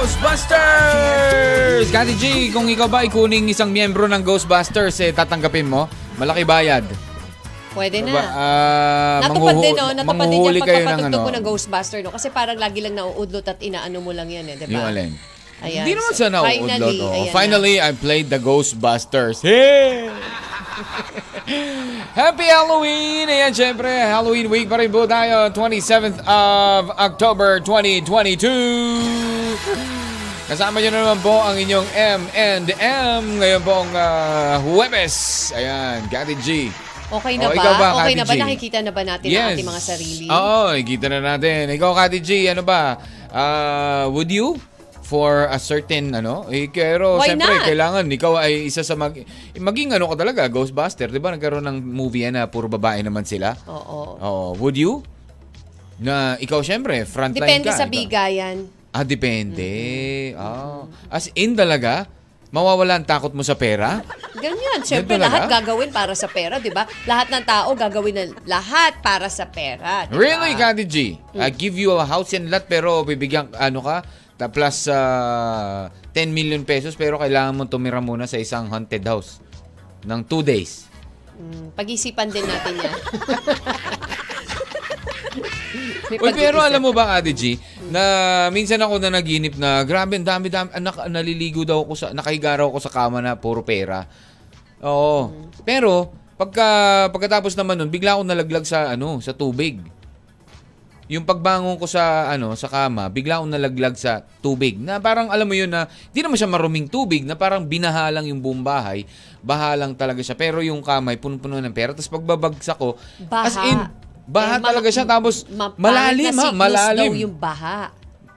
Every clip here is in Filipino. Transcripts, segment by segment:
Ghostbusters! Kati G, kung ikaw ba ikuning isang miyembro ng Ghostbusters, eh, tatanggapin mo? Malaki bayad. Pwede na. Ba, ah, Natupad din, no? Natupad din yung pagpapatugtog ano, mo ng Ghostbuster, no? Kasi parang lagi lang nauudlot at inaano mo lang yan, eh, di ba? Yung alin? Ayan. Hindi naman So, sa nauudlot. Finally, oh. ayan Finally, I played the Ghostbusters. Hey! Happy Halloween! Ayan, syempre, Halloween week pa rin po tayo. 27th of October 2022. Kasama nyo na naman po ang inyong M&M ngayon pong uh, Huwebes. Ayan, Gati G. Okay na Oh, ba? ikaw ba, okay Kati na ba? G? Nakikita na ba natin ang ating mga sarili? Oo, nakikita na natin. Ikaw, Kati G, ano ba? Ah, would you? For a certain, ano? Eh, pero, Why siyempre, not? kailangan, ikaw ay isa sa mag... Maging ano ka talaga, Ghostbuster. Di ba nagkaroon ng movie na puro babae naman sila? Oo. Oo. Would you? Na ikaw, siyempre, frontline Depende ka. sa ikaw. bigayan. Ah, depende. Ah. As in talaga? Mawawala ang takot mo sa pera? Ganyan. Siyempre, lahat gagawin para sa pera, di ba? Lahat ng tao gagawin na lahat para sa pera. di ba? Really, Kati G? I give you a house and lot pero bibigyan, ano ka, plus ah, 10 million pesos pero kailangan mo tumira muna sa isang haunted house ng 2 days. Mm, Pag-isipan din natin yan. Uy, pero alam mo ba, Kati G, na minsan ako na naginip na grabe, ang dami, dami, anak, naliligo daw ako sa, nakahiga raw ako sa kama na puro pera. Oo. Pero, pagka, pagkatapos naman nun, bigla ako nalaglag sa, ano, sa tubig. Yung pagbangon ko sa ano sa kama, bigla akong nalaglag sa tubig. Na parang alam mo yun na hindi naman siya maruming tubig, na parang binahalang yung buong bahay. Bahalang talaga siya. Pero yung kamay puno-puno ng pera. Tapos pagbabagsak ko, Baha. as in, baha Eh, talaga siya. Tapos ma- malalim ha, malalim. daw yung baha.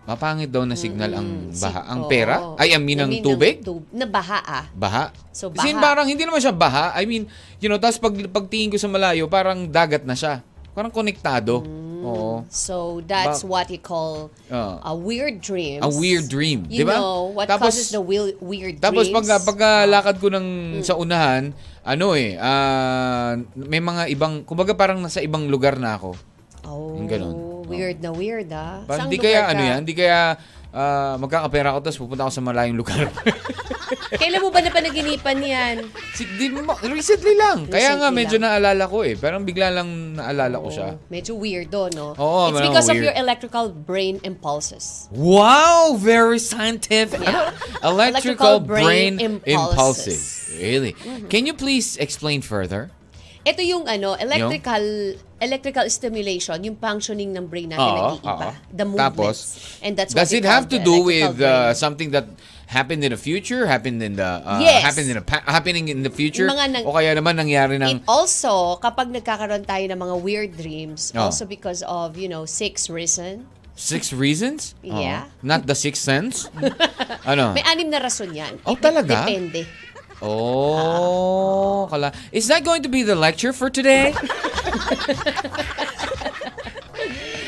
Mapangit daw na signal ang Mm, baha. si- ang pera? Ay, I mean, I ang mean, tubig? tub- na baha ah. Baha. So, baha. parang hindi naman siya baha. I mean, you know, tapos pag, pagtingin ko sa malayo, parang dagat na siya. Parang konektado. Oo. So, that's Ba- what you call Oo. a weird dreams. A weird dream, You di ba? know, what Tapos- causes the will- weird Tapos dreams? pag pagkalakad ko ng Mm. sa unahan, ano eh, ah, may mga ibang, kumbaga parang nasa ibang lugar na ako. Oh, Yung ganun. weird na weird ah. Parang di kaya ano ka? yan, di kaya ah, magkakapera ako tapos pupunta ako sa malayong lugar. Kailan mo ba napanaginipan yan? si, di, recently lang. Kaya nga Recently medyo lang. naalala ko eh. Parang bigla lang naalala ko siya. Oh, medyo weirdo, no? Oo, It's because of weird. your electrical brain impulses. Wow! Very scientific. Yeah. Ano? Electrical, Electrical brain brain, impulses. impulsive. Really? Can you please explain further? Ito yung ano, electrical electrical stimulation, yung functioning ng brain natin Oo, nag-iiba. oo. The movements. Tapos, And that's Does what we it have to do with uh, something that happened in the future, happened in the uh, Yes. happened in the pa- happening in the future Yung mga nang- o kaya naman nangyari ng It also, kapag nagkakaroon tayo ng mga weird dreams, Oh. also because of, you know, six reason. six reasons? Yeah. Not the sixth sense? ano? May anim na rason yan. Oh, It talaga? Depende. Oh, kala. Is that going to be the lecture for today?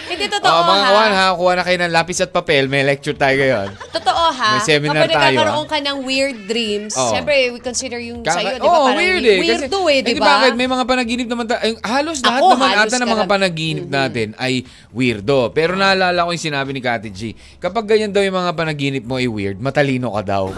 Hindi, totoo Oh, mga ha. kawan, ha, kuha na kayo ng lapis at papel. May lecture tayo ngayon. Totoo ha. May seminar kapag tayo, nagkakaroon ah. ka ng weird dreams, Oo. syempre, we consider yung Kaka- sa'yo, di ba? Oo, parang weird eh. Weirdo eh, di Eh, ba? bakit? May mga panaginip naman. Ta- eh, halos lahat Ako, naman halos ata ng mga panaginip natin ay weirdo. Pero naalala ko yung sinabi ni Kati G. Kapag ganyan daw yung mga panaginip mo ay weird, matalino ka daw.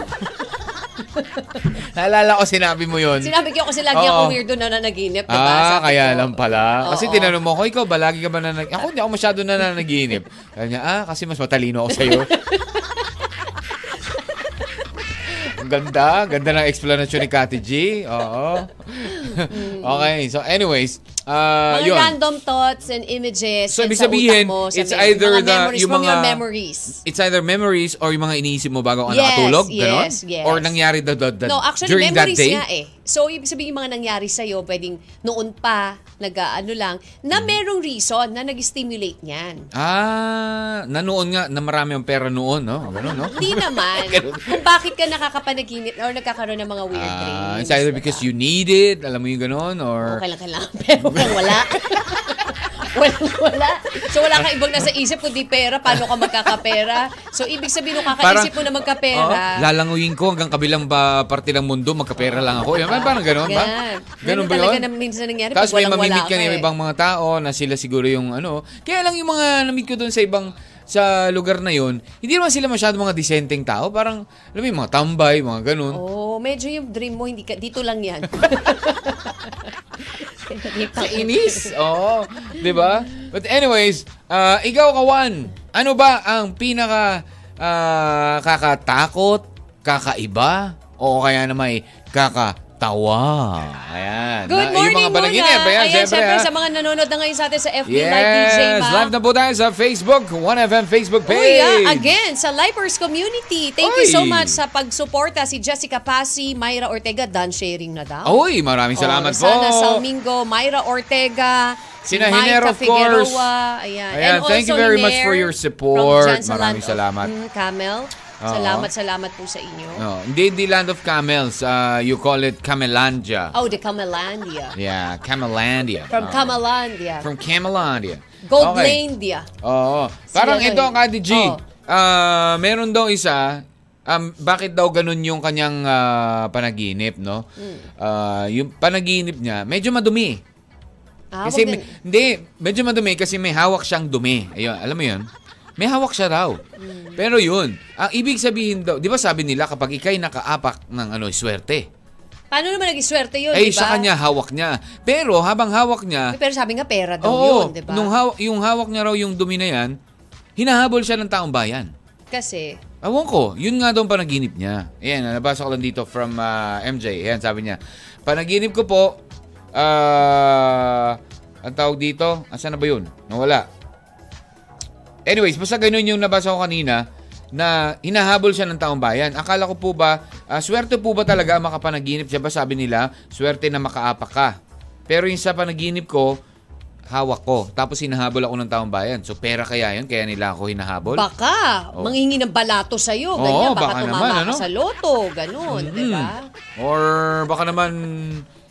naalala ko sinabi mo yun. Sinabi ko kasi lagi Oo. ako weirdo na nanaginip, di ba? Ah, Sabi kaya ko. lang pala. Kasi Oo. tinanong mo ko, ikaw ba, lagi ka ba nanag... Ako, hindi ako masyado nananaginip. Kaya niya, ah, kasi mas matalino ako sa'yo. Ang ganda. Ganda ng explanation ni Kati G. Oo. okay. So, anyways, uh, Mga yun. random thoughts and images So, ibig sa sabihin, mo, it's mem- either mga the- memories yung from your mga- memories. It's either memories or yung mga iniisip mo bago ka Yes, nakatulog. yes, ganon? yes. Or nangyari the, the, the, No, actually, during that memories day. nga eh. So, ibig sabihin yung mga nangyari sa'yo, pwedeng noon pa, nag-ano lang, na Mm. merong reason na nag-stimulate niyan. Ah, nanoon nga na marami ang pera noon, no? Ganun, no? Hindi naman. Kung bakit ka nakakapanaginip or nagkakaroon ng mga weird Ah, dreams. it's either diba? because you need it, alam mo yung ganon, or... Okay lang, kailangan. Pero kung wala. walang wala. So wala kang ibang nasa isip kundi pera. Paano ka magkakapera? So ibig sabihin nung kakaisip mo na magkapera. Oh, lalanguyin ko hanggang kabilang ba parte ng mundo, magkapera lang ako. Yan, parang ganon ba? Ganun ba talaga yun? na minsan nangyari Tapos may walang mamimit ka ng eh. ibang mga tao na sila siguro yung ano. Kaya lang yung mga namit ko doon sa ibang sa lugar na yon hindi naman sila masyado mga disenteng tao. Parang, alam mo mga tambay, mga ganun. Oh, medyo yung dream mo hindi ka dito lang yan. Sa inis. Oo. Di ba? But anyways, uh, ikaw, Kawan, ano ba ang pinaka ah, kakatakot, kakaiba, o kaya na may kakatawa? Ayan. Good morning yung mga panaginip. muna. Ayan, Ayan, syempre, syempre, ha? sa mga nanonood na ngayon sa atin sa FB Live DJ, Yes, ma. live na po tayo sa Facebook, 1FM Facebook page. Oh yeah, again, sa Lifers Community. Thank you Oy. so much sa pagsuporta. Si Jessica Pasi, Myra Ortega, done sharing na daw. Uy, maraming salamat oh, po. Sana Salmingo, Myra Ortega, Sina Maika Hiner, of Figueroa. Ayan. Ayan, And thank you also very ni much for your support. Maraming salamat. mm, Camel. Oo. Salamat, salamat po sa inyo. No, hindi, hindi Land of Camels. Uh, you call it Camelandia. Oh, the Camelandia. Yeah, Camelandia. From. Camelandia. From Camelandia. Okay. Goldlandia. Oo. Parang ito, eh. Kati G. Oo. ah, meron daw isa, um, bakit daw ganun yung kanyang ah, panaginip, no? Hmm. Ah, yung panaginip niya, medyo madumi. Ah, Kasi wag may, hindi, medyo madumi kasi may hawak siyang dumi. Ayun, alam mo 'yun? May hawak siya raw. Hmm. Pero 'yun, ang ibig sabihin daw, 'di ba sabi nila kapag ikay nakaapak ng ano, swerte. Paano naman naging swerte yun, Ay di ba? sa kanya hawak niya. Pero habang hawak niya, Pero sabi nga pera daw oo, yun, di ba? nung hawak, yung hawak niya raw yung dumi na 'yan, hinahabol siya ng taong bayan. Kasi, Awan ko, yun nga daw ang panaginip niya. Ayan, nabasa ko lang dito from ah, MJ. Ayan, sabi niya, panaginip ko po, ah, ang tawag dito, asan na ba yun? Nawala. Anyways, basta ganun yung nabasa ko kanina, na hinahabol siya ng taong bayan. Akala ko po ba, ah, swerte po ba talaga makapanaginip siya ba? Sabi nila, swerte na makaapak ka. Pero yung sa panaginip ko, hawak ko. Tapos hinahabol ako ng taong bayan. So pera kaya yun? Kaya nila ako hinahabol? baka, Oh. manghingi ng balato sa'yo, Oo, ganyan, baka, baka tumama naman, ka ano? sa loto, ganun, di ba? Or baka naman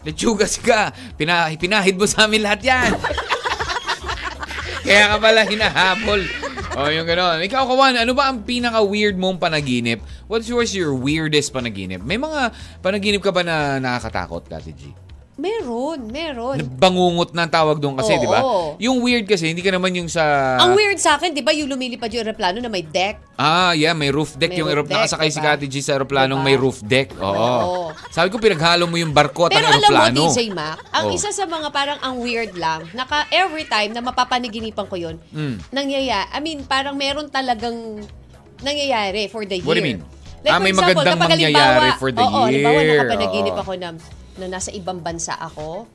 lechugas ka. Pina, pinahid mo sa amin lahat yan. Kaya ka pala hinahabol. Oh, yung gano'n. Ikaw, Kawan, ano ba ang pinaka-weird mong panaginip? What's yours your weirdest panaginip? May mga panaginip ka ba na nakakatakot, Kati G? Meron, meron. Bangungot na ang tawag doon kasi, Oo. di ba? Yung weird kasi, hindi ka naman yung sa... Ang weird sa akin, di ba, yung lumilipad yung aeroplano na may deck. Ah, yeah, may roof deck. May yung roof aeroplano. deck, Nakasakay si diba? Kati G sa aeroplanong Diba? may roof deck. Oo. Oo. Sabi ko, pinaghalo mo yung barko at Pero ang alam mo, aeroplano. DJ Mac, ang Oh. isa sa mga parang ang weird lang, naka every time na mapapaniginipan ko yun, Mm. nangyayari, I mean, parang meron talagang nangyayari for the year. What do you mean? Ah, may example, magandang kapag mangyayari halimbawa- for the oo, year. halimbawa, nakapanaginip Oo. ako na, na nasa ibang bansa ako.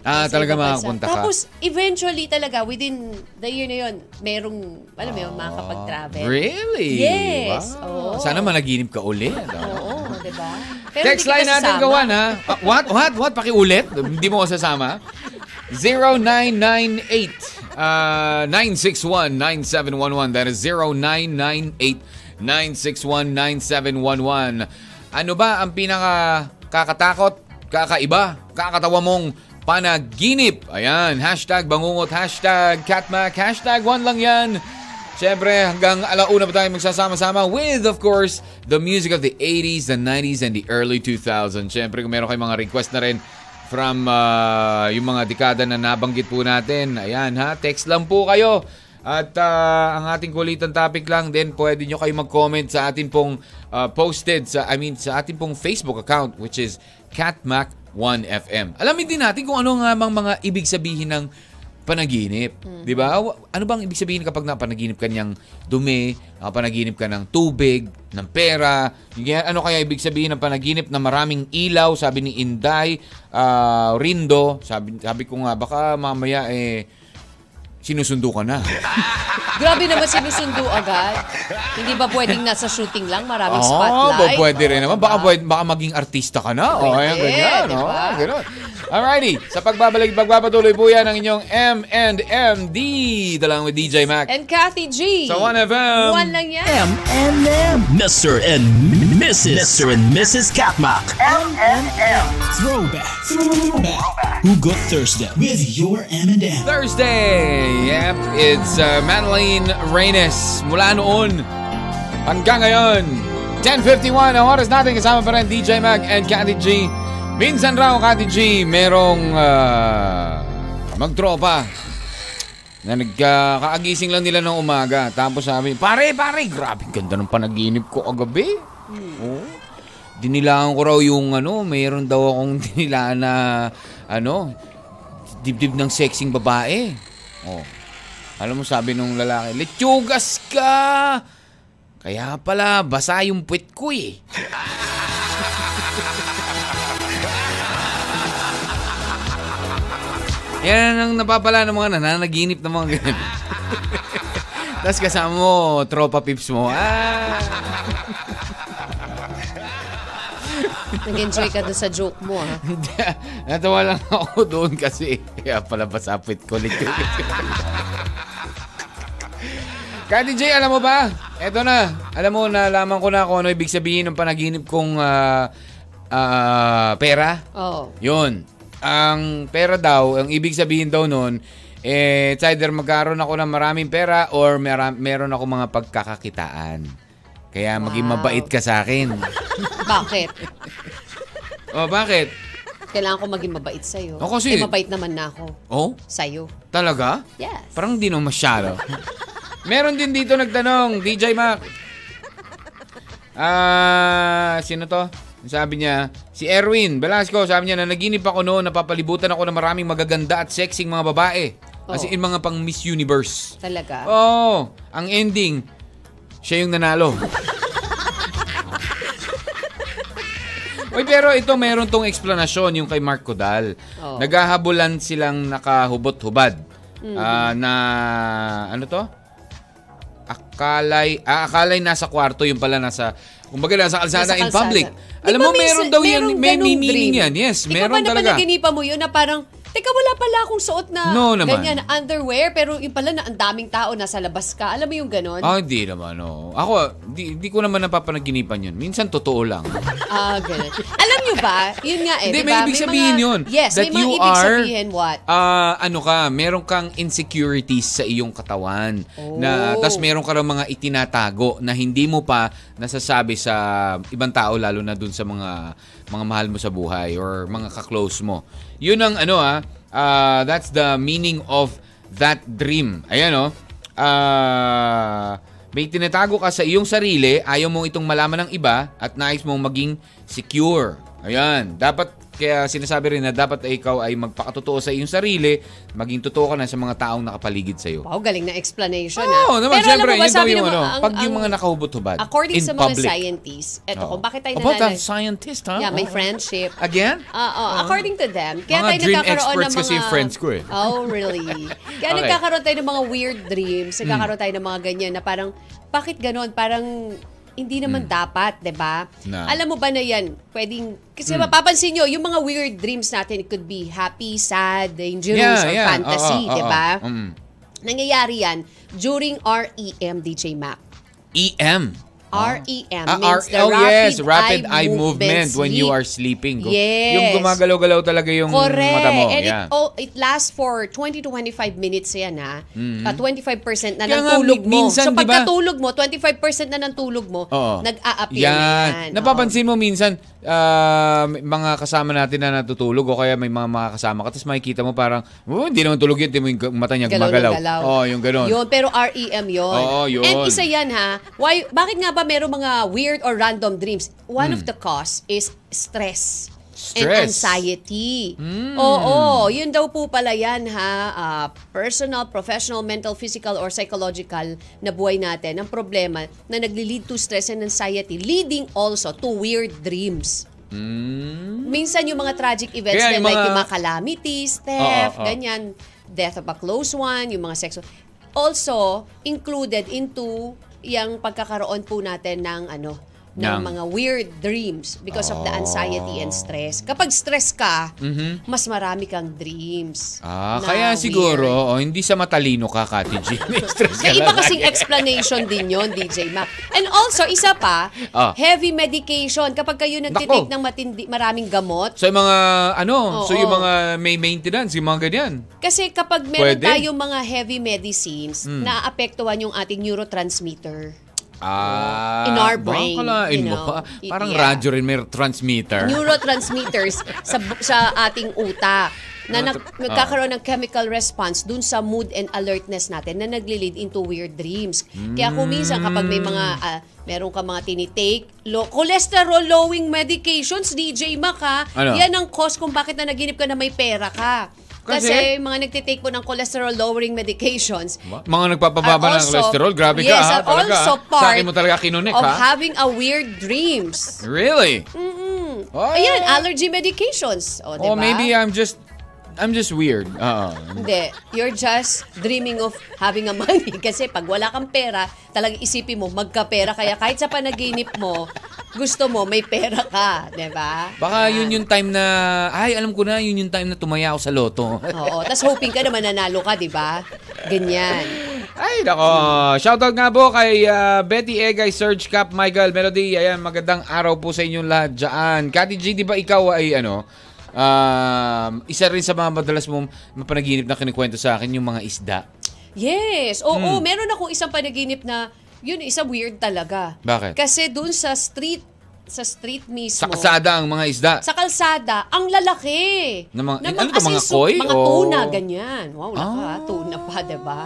Ah, Nasa talaga makapunta ka. Tapos, eventually talaga, within the year na yun, merong, alam mo yun, makakapag-travel. Ah, Really? Yes. Wow. Oo. Sana managinip ka ulit. Oo, di ba? Pero Text line natin sasama. gawan ha. Ah, what? What? What? Pakiulit? Hindi mo ko sasama? 0998 uh, 961-9711. That is 0998-961-9711. Ano ba ang pinaka kakatakot, kakaiba, kakatawa mong panaginip? Ayan, hashtag bangungot, hashtag catmac, hashtag one lang yan. Siyempre, hanggang alauna pa tayo magsasama-sama with, of course, the music of the 80s, the 90s, and the early 2000s. Siyempre, kung meron kayong mga request na rin from uh, yung mga dekada na nabanggit po natin, ayan ha, text lang po kayo. At uh, ang ating kulitan topic lang din, pwede nyo kayo mag-comment sa ating pong uh, posted, sa, I mean, sa ating pong Facebook account, which is CatMac1FM. Alamin din natin kung ano nga mang mga ibig sabihin ng panaginip. Di ba? Ano bang ibig sabihin kapag napanaginip ka niyang dumi, napanaginip ka ng tubig, ng pera, ano kaya ibig sabihin ng panaginip na maraming ilaw, sabi ni Inday, ah, Rindo, sabi, sabi ko nga, baka mamaya eh, sinusundo ka na. Grabe naman sinusundo agad. Hindi ba pwedeng nasa shooting lang, maraming Oo, spotlight? ba- pwede rin naman. Baka, Diba? pwede, baka maging artista ka na. O, ayan, Pwede, ganyan. diba? Oh, ganun. Alrighty. Sa pagbabalik, pagpapatuloy po yan ng inyong M&MD. Dalang with DJ Mac. And Kathy G. Sa 1FM. One lang yan. M&M. Mr. and Mrs. Mr. and Mrs. Katmak. M&M. Throwback. Throwback. Hugot Thursday with your M&M. Thursday. Yep, it's uh, Madeline Reynes. Mula noon hanggang ngayon. 10.51 ang oras natin kasama pa rin DJ Mag and Cathy G. Minsan raw, Cathy G, merong uh, magtropa na nagkaagising lang nila ng umaga. Tapos sabi, pare, pare, grabe ganda ng panaginip ko kagabi. Oh. Dinilaan ko raw yung ano, mayroon daw akong dinilaan na ano, dibdib ng sexing babae. Oh. Alam mo sabi nung lalaki, lechugas ka! Kaya pala, basa yung puwet ko eh. Yan ang napapala ng mga nananaginip ng mga ganyan. Tapos kasama mo, tropa pips mo. Ah! Nag-enjoy ka doon sa joke mo, ha? Hindi, Natawa lang ako doon kasi kaya pala basapit ko ulit. Kati J, alam mo ba? Eto na. Alam mo, nalaman ko na kung ano ibig sabihin ng panaginip kong ah, ah, pera. Oo. Yun. Ang pera daw, ang ibig sabihin daw nun, eh, it's either magkaroon ako ng maraming pera or mera- meron ako mga pagkakakitaan. Kaya maging Wow. mabait ka sa akin. Bakit? oh, bakit? Kailangan ko maging mabait sa'yo. O, kasi- Eh, mabait naman na ako. Oh, Sa'yo. talaga? Yes. Parang di naman masyado. Meron din dito nagtanong, DJ Mac. Ah, sino to? Sabi niya, si Erwin Velasco, sabi niya, nanaginip ako noon, napapalibutan ako ng maraming magaganda at sexing mga babae. Kasi Oh. in mga pang Miss Universe. Talaga. Oh, ang ending, siya yung nanalo. Uy, pero ito meron tong explanasyon yung kay Mark Codal. Oh. Naghahabulan silang nakahubot-hubad. Mm-hmm. Ah, na ano to? Akalay, ah, akalay nasa kwarto, yung pala nasa kumbaga nasa kalsada Nasa in public. kalsada. Alam Di ba mo may- meron daw yan, may meaning dream? yan. Yes, Di meron ba ba talaga. napanaginipan mo yun na parang, teka wala pala akong suot na No naman. ganyan, underwear, pero yung pala na ang daming tao nasa labas ka. Alam mo yung ganon? Ah, hindi naman, no. Ako, di, di ko naman napapanaginipan yun. Minsan totoo lang. Ah, ganon. Alam nyo ba, yun nga eh, di may ba? ibig sabihin mga, yun. Yes, That may mga you ibig are- sabihin what? Ah, ano ka, meron kang insecurities sa iyong katawan. Na Oh. tas meron ka rin mga itinatago na hindi mo pa nasasabi sa ibang tao lalo na dun sa mga mga mahal mo sa buhay or mga ka-close mo. Yun ang ano ah, ah, that's the meaning of that dream. Ayan oh. Ah, may tinatago ka sa iyong sarili, ayaw mong itong malaman ng iba at nais mong maging secure. Ayan, dapat kaya sinasabi rin na dapat ay ikaw ay magpakatotoo sa iyong sarili, maging totoo ka na sa mga taong nakapaligid sa iyo. Wow, galing na explanation Oo, ah. naman, Pero syempre, alam mo ba, yun daw sabi yung ng ano, mga- ang- pag yung ang- mga nakahubot-hubad According in sa mga public. scientists, eto Oo. kung bakit tayo About nananag... a scientist, ha? Yeah, may Oo. friendship. Again? Ah, oh, according to them, kaya Mga tayo dream nagkakaroon ng experts mga... kasi yung friends ko eh. Oh, really? Kaya Okay. Hmm. nagkakaroon tayo ng mga weird dreams, nagkakaroon tayo ng mga ganyan na parang, bakit ganon? Parang hindi naman dapat, 'di ba? Hmm. Alam mo ba na 'yan? Pwedeng kasi mapapansin nyo, yung mga weird dreams natin, it could be happy, sad, dangerous, or fantasy, Oo, oo, 'di ba? Mm. Nangyayari 'yan during REM DJ Mac. EM. REM Ah, means R- the oh rapid, yes, rapid eye, eye movement, when you are sleeping. Yes. Yung gumagalaw-galaw talaga yung Correct. mata mo. And yeah. it, oh, it lasts for 20 to 25 minutes yan ha. Uh, 25% na Mm-hmm. Kaya ng tulog mo. minsan, so pagkatulog mo, 25% na ng tulog mo, Oo. nag-a-appear Yan. yan. Napapansin mo minsan, ah, may mga kasama natin na natutulog o kaya may mga, mga kasama ka, tapos makikita mo parang, oh, hindi naman tulog yun, hindi mo yung mata niya gumagalaw. galaw. Oo, yung ganon. Yun, pero REM yun. Oo, yun. And isa yan ha. Why, bakit nga ba meron mga weird or random dreams? One of the cause is stress. And Hmm. Stress. Hmm. anxiety. Oo, yun daw po pala yan ha. Ah, personal, professional, mental, physical, or psychological na buhay natin. Ang problema na nagli-lead to stress and anxiety, leading also to weird dreams. Minsan yung mga tragic events Hmm. Kaya na yung like mga- yung mga calamities, theft, Oo, oo. ganyan, death of a close one, yung mga sexual. also included into yung pagkakaroon po natin ng ano ng mga weird dreams because of the Oh. anxiety and stress. Kapag stress ka, Mhm. mas marami kang dreams. Ah, kaya weird. siguro, oh, hindi sa matalino ka, Kati G. Stress ka iba kasing explanation din yon DJ Mac. And also, isa pa, Ah. heavy medication. Kapag kayo nagtitake Nako. ng matindi, maraming gamot, So yung mga, ano, so Oo. yung mga may maintenance, yung mga ganyan. kasi kapag meron Pwede. tayong mga heavy medicines, Hmm. naaapektuhan yung ating neurotransmitter. Ah, In our brain, bakalain you mo know, y- Parang yeah. radyo rin may transmitter. neurotransmitters sa sa ating utak na nag, Ah. nagkakaroon ng chemical response dun sa mood and alertness natin na nagli-lead into weird dreams. Kaya kung minsan kapag may mga ah, meron ka mga tinitake, low, cholesterol lowering medications, DJ Mac ha, Ano? yan ang cause kung bakit na naginip ka na may pera ka. Kasi? Kasi, mga nagtitake po ng cholesterol lowering medications, Mga nagpapababa ng cholesterol, grabe ka yes, ha, are talaga. also ha. part Sa akin mo talaga kinunik of ha. having a weird dreams. Really? Mm-mm. Oh. Ayan, allergy medications. O, Oh, diba? maybe I'm just, I'm just weird. Oo. Hindi. You're just dreaming of having a money. Kasi pag wala kang pera, talagang isipin mo, magkapera. Kaya kahit sa panaginip mo, gusto mo, may pera ka. di ba? Baka yun yung time na, ay, alam ko na, yun yung time na tumaya ako sa loto. Oo. Tapos hoping ka na mananalo ka, di ba? Ganyan. Ay, nako. Shoutout nga po kay ah, Betty Egay, Serge Cap, Michael Melody. Ayan, magandang araw po sa inyong lahat dyan. Kati G, di ba ikaw ay ano, um, isa rin sa mga madalas mong mapanaginip na kinikwento sa akin yung mga isda. Yes. Oo, Hmm. meron akong isang panaginip na, yun, isa weird talaga. Bakit? Kasi dun sa street, sa street mismo. Sa kasada ang mga isda. Sa kalsada, ang lalaki. Na mga- Na ano to, as in, mga koi Mga o- tuna, ganyan. Wow, laka, Ah. tuna pa, diba?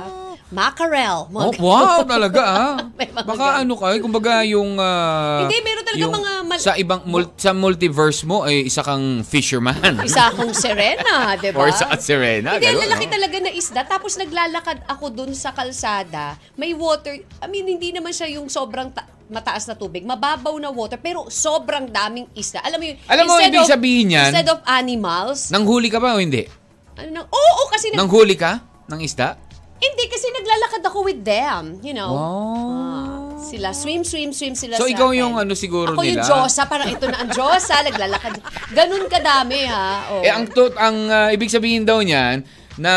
Mackerel. Mga Oh, wow, talaga ah. Baka ano ka, kumbaga yung... ah, Hindi, meron talaga yung mga mal- Sa ibang, mul- sa multiverse mo, ay isa kang fisherman. Isa akong serena, di ba? Or sa sirena. Hindi, ang ganun, lalaki no? talaga na isda. Tapos naglalakad ako dun sa kalsada. May water. I mean, hindi naman siya yung sobrang ta- mataas na tubig. Mababaw na water. Pero sobrang daming isda. Alam mo yun? Alam mo, ibig of- sabihin yan- Instead of animals. Nanghuli ka ba o hindi? ano nang, oo, oo, kasi nag- Nanghuli ka ng isda? Hindi, kasi naglalakad ako with them. You know? Ah, sila, swim, swim, swim sila So, sa ikaw akin. yung ano siguro Ako yung nila? Diyosa, parang ito na ang Diyosa, naglalakad. Ganun kadami, ha? Oo. Eh, ang, to, ang ah, ibig sabihin daw niyan, na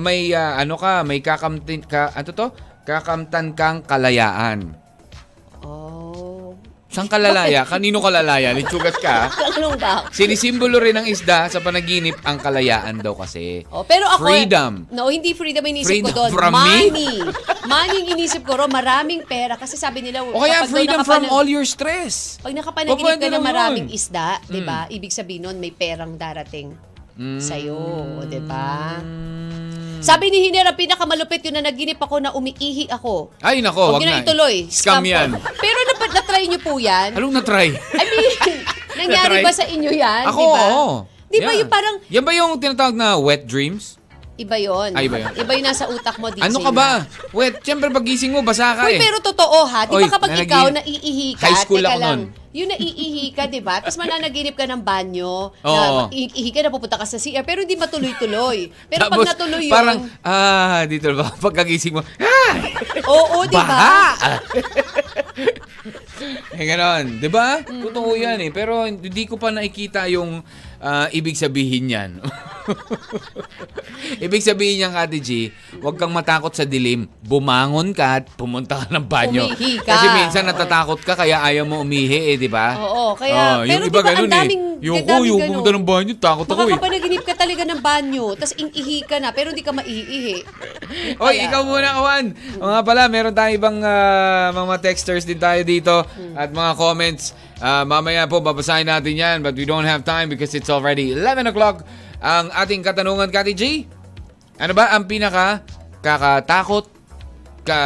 may, ah, ano ka, may kakamtin, ka, ano to? Kakamtan kang kalayaan. Saan kalalaya? Kanino kalalaya? Litsugat ka? Ganun ba? Sinisimbolo rin ng isda sa panaginip ang kalayaan daw kasi. Oh, pero ako, Freedom. No, hindi freedom ang inisip Freedom ko doon. from me? Money. Money ang inisip ko ron. Maraming pera. Kasi sabi nila, O kaya freedom from all your stress. Pag nakapanaginip ka ng naman. maraming isda, di Mm. ba? Ibig sabihin nun, may perang darating sa'yo. Di ba? Mm. Sabi ni Hinera, pinakamalupit yun na naginip ako na umiihi ako. Ay, nako, wag na ituloy. Scam po. yan. Pero napat na-try nyo po yan. Anong na-try? I mean, nangyari Na-try? ba sa inyo yan? Ako, di ba? oo. Di ba Yan. yung parang, Yan ba yung tinatawag na wet dreams? Iba yon. Ay, iba yun. Iba yun nasa utak mo, DJ. Ano ka ba? Wet, siyempre pagising mo, basa ka Uy, eh. pero totoo ha. Di Oy, ba kapag nanagi- ikaw naiihi ka, High school teka ako lang, nun. yung naiihi ka, di ba? Tapos mananaginip ka ng banyo, Oo. na iihi ka na pupunta ka sa CR, pero hindi matuloy-tuloy. Pero pag Tapos, natuloy yun, Parang, ah, dito ba? Pagkagising mo, ah! oo, di ba? Baha! eh, ganon. Di ba? Totoo yan eh. Pero hindi ko pa nakikita yung ah, ibig sabihin yan. ibig sabihin niyan, Kati G, huwag kang matakot sa dilim. Bumangon ka at pumunta ka ng banyo. Umihi ka. Kasi minsan natatakot ka kaya ayaw mo umihi eh, di ba? Oo, kaya- Oh, pero di iba ba, ang ganun daming- eh. Yung ang ko, daming yung pumunta ng banyo, takot ako eh. Makakapanaginip ka talaga ng banyo, tapos iihi ka na, pero hindi ka maiihi. Oy, ikaw muna, Kawan. O nga pala, meron tayong ibang ah, mga texters din tayo dito at mga comments. Ah, mamaya po, babasahin natin yan but we don't have time because it's already 11 o'clock. Ang ating katanungan, Kati G, ano ba ang pinaka kakatakot, ka,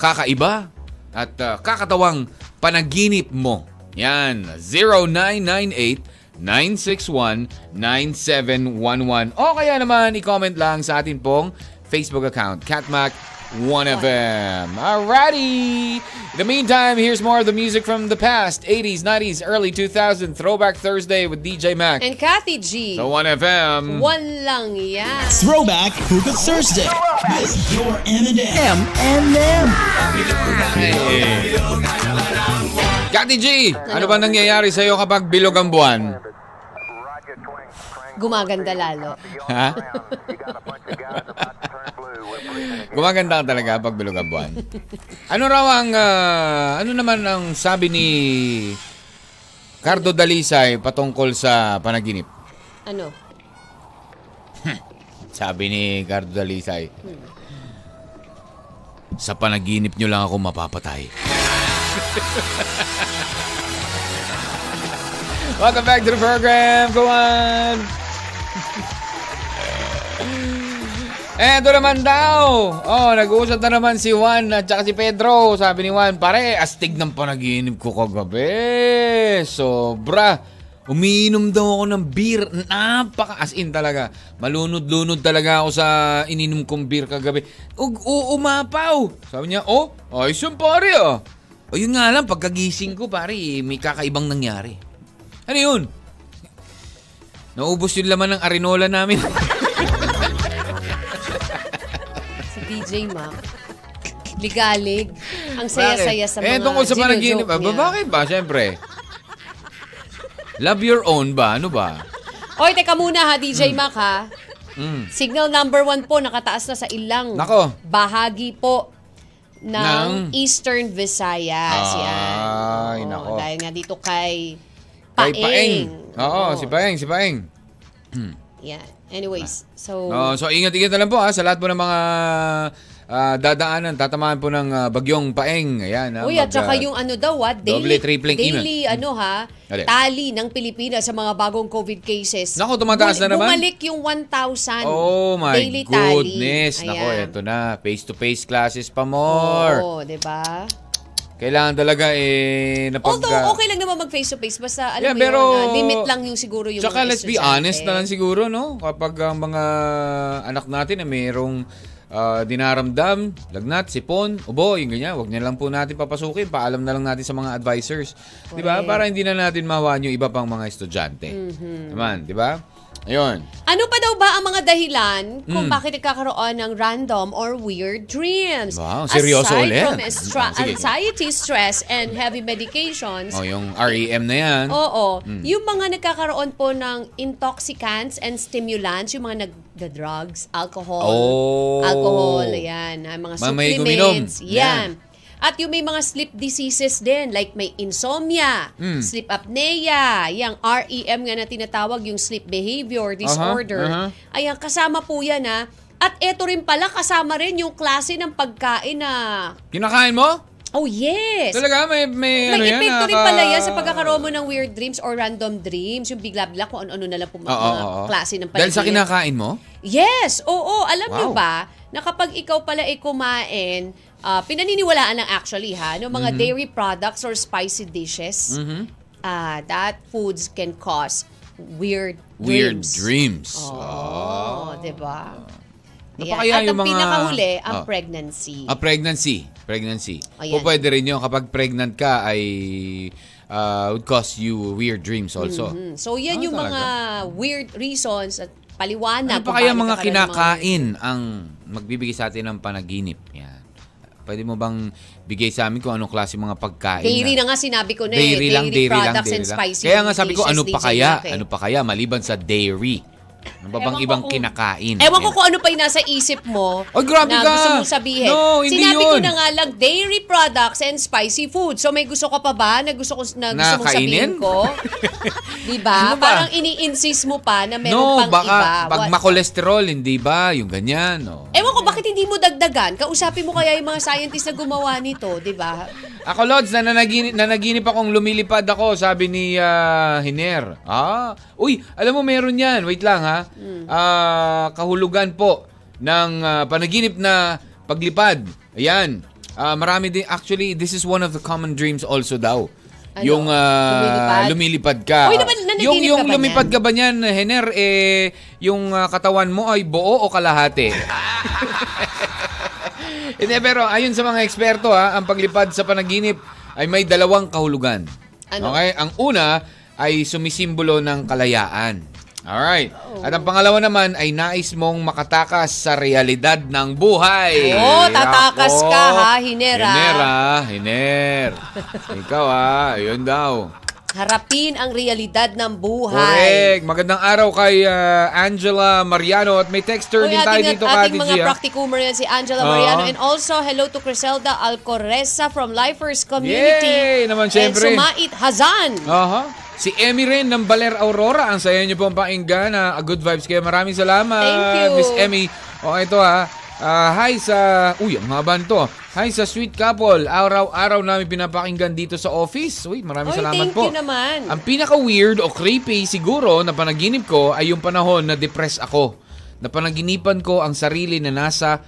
kakaiba, at ah, kakatawang panaginip mo? Yan, 0998 961-9711. O kaya naman, i-comment lang sa atin pong Facebook account, Catmac 1FM. Alrighty. In the meantime, here's more of the music from the past 80s, 90s, early 2000s. Throwback Thursday with DJ Mac. And Kathy G. So 1FM. One lang yan. Throwback Hookah Thursday with your M&M. M&M. Hey. Kati G, ano ba nangyayari sa'yo kapag bilog ang buwan? Gumaganda lalo. Ha? Gumaganda ka talaga pag bilog ang buwan. Ano raw ang, ah, ano naman ang sabi ni Cardo Dalisay patungkol sa panaginip? Ano? Sabi ni Cardo Dalisay, sa panaginip nyo lang ako mapapatay. Welcome back to the program. Go on. Eto naman daw. Oh, nag-uusap na naman si Juan at saka si Pedro. Sabi ni Juan, pare, astig ng panaginip ko kagabi. Sobra. Umiinom daw ako ng beer. Napaka, as in talaga. Malunod-lunod talaga ako sa ininom kong beer kagabi. Ug, u- umapaw. Sabi niya, oh, ayos yung pare ah. O yun nga lang, pagkagising ko pare, eh, may kakaibang nangyari. Ano yun? Naubos yung laman ng arinola namin. DJ Mac. Ligalig. Ang saya-saya sa mga Eh, tungkol sa panaginip. Ah, ba, bakit ba? Siyempre. Love your own ba? Ano ba? Oy, teka muna ha, DJ Mac ha. Mm. Signal number one po, nakataas na sa ilang Nako. bahagi po ng, Ng- Eastern Visayas. Ay, yan. Oo, nako. Dahil nga dito kay Kay Paeng. Paeng. Oo, si Paeng, si Paeng. Yan. Anyways, so... Oh, so ingat-ingat na lang po ha sa lahat po ng mga ah, dadaanan, tatamaan po ng ah, bagyong Paeng. Ayan, ha, Uy, at saka ah, yung ano daw, ah, doble, daily, tripling daily ano ha, Alin? tali ng Pilipinas sa mga bagong COVID cases. Naku, tumataas na naman. Bumalik yung 1,000 Oh my daily tally. goodness. Nako, Ayan. eto na. Face-to-face classes pa more. Oo, di ba? Kailangan talaga eh napag... Although, okay lang naman mag face-to-face. Basta, alam Yeah, mo pero- yun, ah, limit lang yung siguro yung Tsaka let's be honest na lang siguro, no? Kapag ang mga anak natin na mayroong ah, dinaramdam, lagnat, sipon, ubo, yung ganyan, wag niya lang po natin papasukin. Paalam na lang natin sa mga advisors. Di ba? Para hindi na natin mawahan yung iba pang mga estudyante. Mm-hmm. Naman, di ba? Ayun. Ano pa daw ba ang mga dahilan kung Hmm. bakit nagkakaroon ng random or weird dreams? Wow, seryoso Aside ulit. from Ah, sige. anxiety, stress, and heavy medications, O, yung REM na yan. Oo. Hmm. Yung mga nagkakaroon po ng intoxicants and stimulants, yung mga nag-drugs, alcohol, Oh. alcohol, ah, mga Mga may supplements, guminom. Yan. yan. At yung may mga sleep diseases din, like may insomnia, Hmm. sleep apnea, yung REM nga na tinatawag, yung sleep behavior disorder. aha. Ayan, kasama po yan ha. At eto rin pala, kasama rin yung klase ng pagkain na, Kinakain mo? oh yes! Talaga? May, may, ano May yan? epekto rin pala yan sa pagkakaroon mo ng weird dreams or random dreams. Yung bigla-bigla kung ano-ano na lang po mga Oo, oo, oo. klase ng Dahil sa kinakain mo? Yes! Oo, alam Wow. nyo ba na kapag ikaw pala ay kumain, ah, pinaniniwalaan lang actually ha, ng mga Mm-hmm. dairy products or spicy dishes, ah, that foods can cause weird Weird dreams. dreams. Oo, di ba? Ano pa kaya At yung ang mga- pinakahuli, ang Oh. pregnancy. A pregnancy. Pregnancy. Ayan. O pwede rin yun kapag pregnant ka ay uh, would cause you weird dreams also. Mm, So yan Ah, yung mga weird reasons at paliwanag. Ano pa kaya ng mga- kinakain ang magbibigay sa atin ng panaginip? Yan. Pwede mo bang bigay sa amin kung anong klase mga pagkain? Dairy na, na nga sinabi ko na dairy eh. lang, dairy lang, products dairy and lang. spicy Kaya nga sabi ko, ano pa kaya? Eh. Ano pa kaya maliban sa dairy? Ano ba bang Ewan ko ibang kung- kinakain? Ewan ko kung ano pa yung nasa isip mo Ay, grabe na ka! gusto mong sabihin. No, hindi Sinabi ko yun. na nga lang, dairy products and spicy food. So may gusto ka pa ba na gusto, ko, na gusto mong sabihin Nakakainin? ko? Di ba? Ano ba? Parang ini-insist mo pa na meron No, pang baka iba. pag What- makolesterol, hindi ba? Yung ganyan. No. Ewan ko, bakit hindi mo dagdagan? Kausapin mo kaya yung mga scientists na gumawa nito, di ba? Ako, Lods, nananaginip, nanaginip akong lumilipad ako, sabi ni ah, Hiner. Ah, uy, alam mo, meron yan. Wait lang, ha? Hmm. Ah, kahulugan po ng ah, panaginip na paglipad. Ayan. Ah, marami din, actually, this is one of the common dreams also daw. Ano? Yung ah, Lumilipad? lumilipad ka. Uy, naman, yung yung ka lumipad ka ba niyan, Hiner, eh, yung ah, katawan mo ay buo o kalahati? Hindi, pero ayon sa mga eksperto ha, ang paglipad sa panaginip ay may dalawang kahulugan. Ano? Okay? Ang una ay sumisimbolo ng kalayaan. Alright. At ang pangalawa naman ay nais mong makatakas sa realidad ng buhay. Oh, tatakas Ako. ka, ha, Hiner, ha? Hiner. Ikaw ha, ayun daw. Harapin ang realidad ng buhay. Correct. Magandang araw kay uh, Angela Mariano at may texter Uy, din tayo ating, dito, ating Kati mga ha? practicumer yan si Angela Oo. Mariano. And also, hello to Criselda Alcoreza from Lifers Community. Yay! Naman, syempre. And Sumait Hazan. Aha. Si Emmy rin ng Baler Aurora. Ang saya niyo pong pakinggan. ah. good vibes kayo. Maraming salamat. Thank you. Miss Emmy. O ito ha. Ah, hi sa... Uy, ang haba nito. Hi sa sweet couple. Araw-araw namin pinapakinggan dito sa office. Uy, maraming Oy, salamat thank po. you naman. Ang pinaka-weird o creepy siguro na panaginip ko ay yung panahon na depressed ako. Na panaginipan ko ang sarili na nasa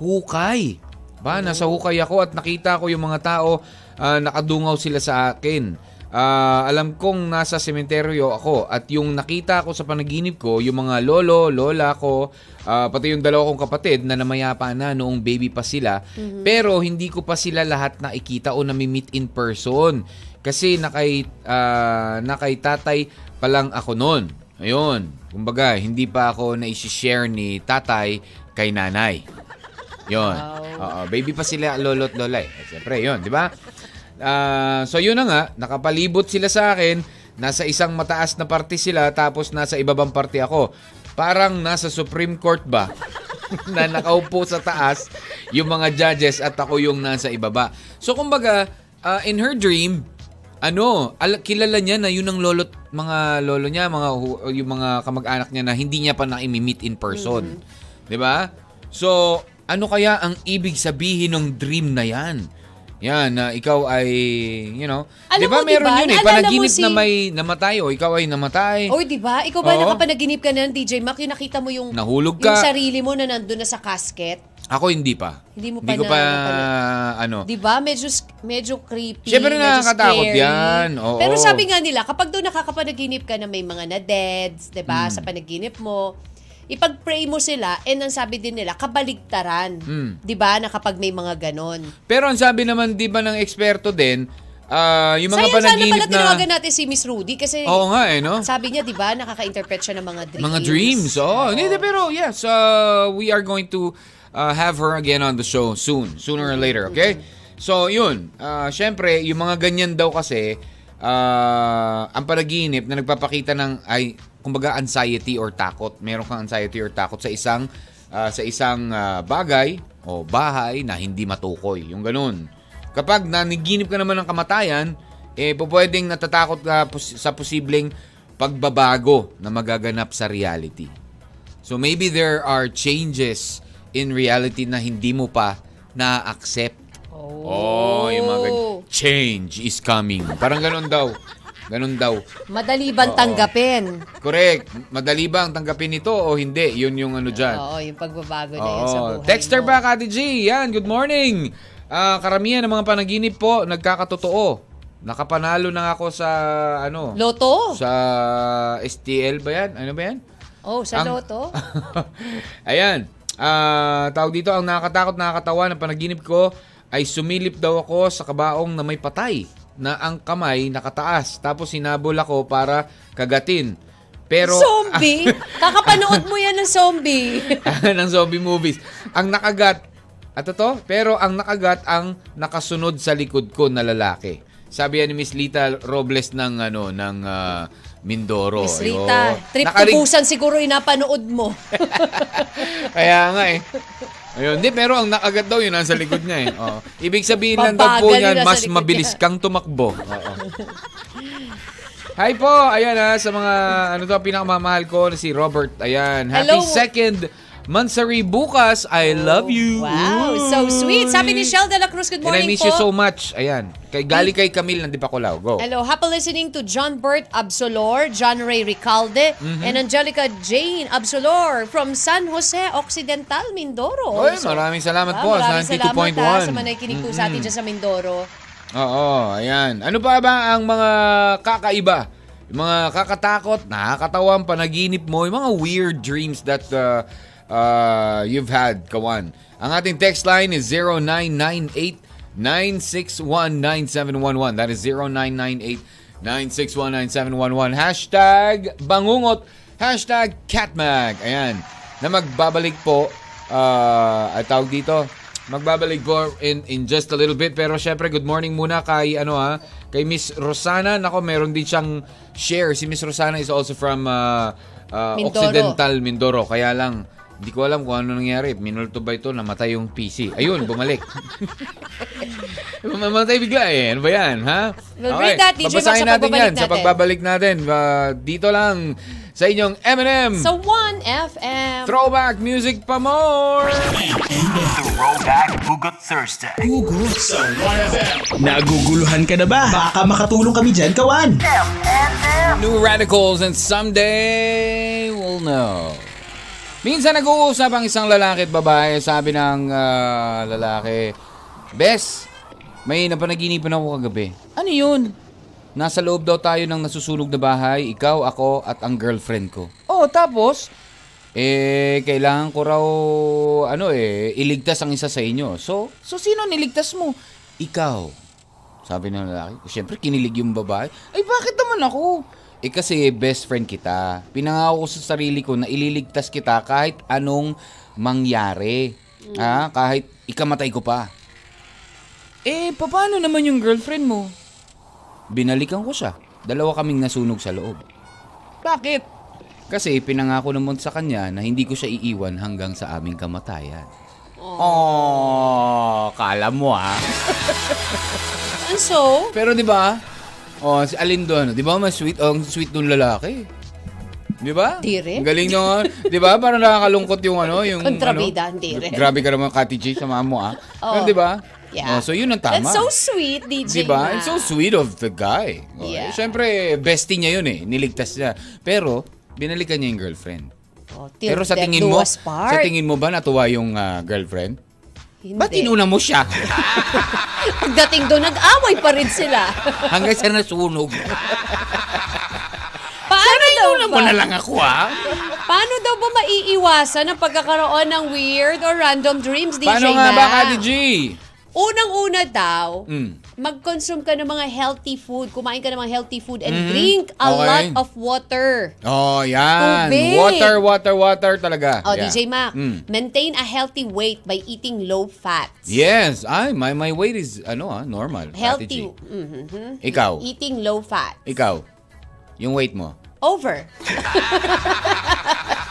hukay. Ba, nasa hukay ako at nakita ko yung mga tao ah, nakadungaw sila sa akin. Ah, alam kong nasa sementeryo ako at yung nakita ko sa panaginip ko, yung mga lolo, lola ko, ah, pati yung dalawa kong kapatid na namayapa na noong baby pa sila. Pero hindi ko pa sila lahat nakikita o nami-meet in person. Kasi nakay, ah, nakay tatay pa lang ako noon. Ayun. Kumbaga, hindi pa ako na-share ni tatay kay nanay. Yon. Oo, baby pa sila lolo't lola eh. Siyempre, yon, di ba? Ah, so yun na nga, nakapalibot sila sa akin, nasa isang mataas na parte sila tapos nasa ibabang parte ako. Parang nasa Supreme Court ba? na nakaupo sa taas yung mga judges at ako yung nasa ibaba. So kumbaga, ah, in her dream, ano, al- kilala niya na yun ang lolo't mga lolo niya, mga yung mga kamag-anak niya na hindi niya pa na-meet in person. 'Di ba? So, ano kaya ang ibig sabihin ng dream na 'yan? Yan, na ikaw ay, you know, Alam 'di ba mo, meron diba, yun eh, panaginip si- na may namatay o ikaw ay namatay. Oy, di ba? Ikaw ba Oo. nakapanaginip ka na ng DJ Mac? Yung nakita mo yung, Nahulog yung ka. sarili mo na nandun na sa casket? Ako hindi pa. Hindi mo pa ko na- pa, napanood. ano. Di ba? Medyo, medyo creepy. Siyempre medyo nakakatakot yan. Oo. Pero sabi nga nila, kapag doon nakakapanaginip ka na may mga na-deads, di ba, Hmm. sa panaginip mo, ipag-pray mo sila, and ang sabi din nila, kabaligtaran. Hmm. Di ba, na kapag may mga ganon. Pero ang sabi naman, di ba ng eksperto din, ah, yung mga Sayang sana panaginip pala na... tinawagan natin si Miss Rudy kasi Oo nga eh, no? sabi niya, di ba, nakaka-interpret siya ng mga dreams. Mga dreams. Oh, hindi, pero yes, uh, we are going to uh, have her again on the show soon. Sooner or later, okay? So, yun. Uh, Siyempre, yung mga ganyan daw kasi, uh, ang panaginip na nagpapakita ng, ay, kumbaga, anxiety or takot. Meron kang anxiety or takot sa isang, uh, sa isang uh, bagay o bahay na hindi matukoy. Yung ganun. Kapag naniginip ka naman ng kamatayan, eh, pwedeng natatakot ka sa posibleng pagbabago na magaganap sa reality. So maybe there are changes in reality na hindi mo pa na-accept. Oh, yung mga ganyan. Change is coming. Parang ganun daw. Ganun daw. Madali bang tanggapin? Correct. Madali ba ang tanggapin ito o hindi? Yun yung ano dyan. Oo, yung pagbabago na yun sa Oo. buhay Texter mo. ba, Kati G? Yan, good morning. Ah, karamihan ng mga panaginip po, nagkakatotoo. Nakapanalo na ako sa, ano, Loto? sa STL ba yan? Ano ba yan? Oh, sa Ang- loto? Ayan. Ah, tawag dito, ang nakakatakot nakakatawa ng panaginip ko ay sumilip daw ako sa kabaong na may patay na ang kamay nakataas. Tapos sinabol ako para kagatin. Pero zombie? Kakapanood mo yan ng zombie. ng zombie movies. Ang nakagat at to, pero ang nakagat ang nakasunod sa likod ko na lalaki. Sabi ni Miss Lita Robles ng ano ng ah, Mindoro. Miss. Rita, trip Nakarig- tubusan siguro inapanood mo. Kaya nga eh. Ayun, di, pero ang nakagat daw yun nasa likod niya eh. Oo. Ibig sabihin lang daw po Mabagal niyan, yun nasa mas likod mabilis niya. kang tumakbo. Oo. Hi po, ayan ha, sa mga, ano to, pinakamamahal ko si Robert. Ayan, happy Hello. second Mansari bukas. I love you. Wow, so sweet. Sabi ni Shell de la Cruz, good And I morning miss po. you so much. Ayan. Kay, gali kay Camille ng Dipakulaw. Go. Hello, happy listening to John Bert Absolor, John Ray Ricalde, Mm-hmm. and Angelica Jane Absolor from San Jose Occidental, Mindoro. Oy, So, maraming salamat ah, po. Maraming salamat ha, 92.1. sa mga nakikinig po sa atin dyan sa Mindoro. Oo, ayan. Ano pa ba ang mga kakaiba? Yung mga kakatakot, nakakatawang panaginip mo, yung mga weird dreams that uh, uh, you've had, kawan. Ang ating text line is 0998 9619711. That is 0998 9619711. Hashtag bangungot. Hashtag catmag. Ayan. Na magbabalik po. Uh, at tawag dito. Magbabalik po in, in just a little bit. Pero syempre, good morning muna kay, ano ha, kay Miss Rosana. Nako, meron din siyang share. Si Miss Rosana is also from uh, uh, Mindoro. Occidental Mindoro. Kaya lang, hindi ko alam kung ano nangyari. Minulto ba ito? Namatay yung PC. Ayun, bumalik. Mamatay bigla eh. Ano ba yan, ha? We'll read that, DJ, Babasahin sa natin pagbabalik yan sa natin. pagbabalik natin. Uh, dito lang sa inyong M&M. Sa 1FM. Throwback music pa more! Throwback Hugot Thursday. Hugot sa 1FM. Naguguluhan ka na ba? Baka makatulong kami dyan, kawan. M&M. New radicals and someday we'll know. Minsan nag-uusap ang isang lalaki at babae. Sabi ng ah, lalaki, Bes, may napanaginipan ako kagabi. Ano yun? Nasa loob daw tayo ng nasusunog na bahay, ikaw, ako, at ang girlfriend ko. Oh, tapos? Eh, kailangan ko raw, ano eh, iligtas ang isa sa inyo. So, so sino niligtas mo? Ikaw. Sabi ng lalaki. Siyempre, kinilig yung babae. Ay, bakit naman ako? Eh kasi best friend kita. Pinangako ko sa sarili ko na ililigtas kita kahit anong mangyari. Ha? Kahit ikamatay ko pa. Eh, paano naman yung girlfriend mo? Binalikan ko siya. Dalawa kaming nasunog sa loob. Bakit? Kasi pinangako naman sa kanya na hindi ko siya iiwan hanggang sa aming kamatayan. Oh, kala mo ah. And so, Pero 'di ba? Oh, si Alin doon, 'di ba? Mas sweet ang sweet nung lalaki. 'Di ba? Di rin. Ang galing no, 'di ba? Parang nakakalungkot yung ano, yung Kontrabida, ano. rin. Grabe ka naman, Kati G, sama mo ah. Pero 'di ba? Yeah. Oh, so yun ang tama. that's so sweet, DJ Diba? Mac. It's so sweet of the guy. Oh, Yeah. eh, Siyempre, bestie niya yun eh. Niligtas niya. Pero, binalikan niya yung girlfriend. Oh, Pero sa tingin mo, part. sa tingin mo ba natuwa yung ah, girlfriend? Hindi. Ba't inuna mo siya? Pagdating doon, nag-away pa rin sila. Hanggang sa nasunog. Paano daw Inuna ba? mo na lang ako ah. Paano daw ba maiiwasan ang pagkakaroon ng weird or random dreams, DJ Paano nga ba, Mac? Kati G? Unang-una daw, Mm. Mag-consume ka ng mga healthy food, kumain ka ng mga healthy food, and Mhm. drink a Okay. lot of water. Oh, yan. Tubig. Water, water, water talaga. Oh, Yeah. DJ Mac, Mm. maintain a healthy weight by eating low fats. Yes. Ay, my, my weight is, ano ah, normal. Healthy. G. Mhm. Ikaw. Eating low fat. Ikaw. Yung weight mo. Over.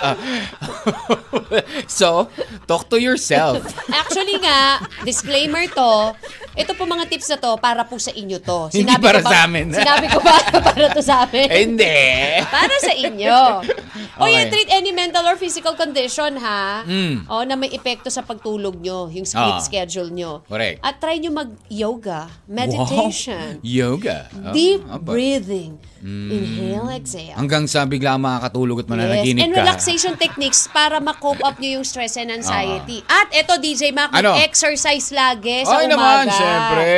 so, talk to yourself. Actually nga, disclaimer to, ito po mga tips na to, para po sa inyo to. Hindi para ko ba- sa amin. Sinabi ko ba para to sa amin? Hindi. Para sa inyo. O Okay. yan, treat any mental or physical condition, ha? Mm. O, na may epekto sa pagtulog nyo, yung sleep Ah. schedule nyo. Correct. At try nyo mag-yoga, meditation, Wow. Yoga. Oh, deep aba. breathing, inhale, exhale. Hanggang sa bigla makakatulog at mananaginip And ka. relaxation techniques para ma-cope up nyo yung stress and anxiety. At eto, DJ Mac, Ano? exercise lagi sa Ay umaga. naman, syempre.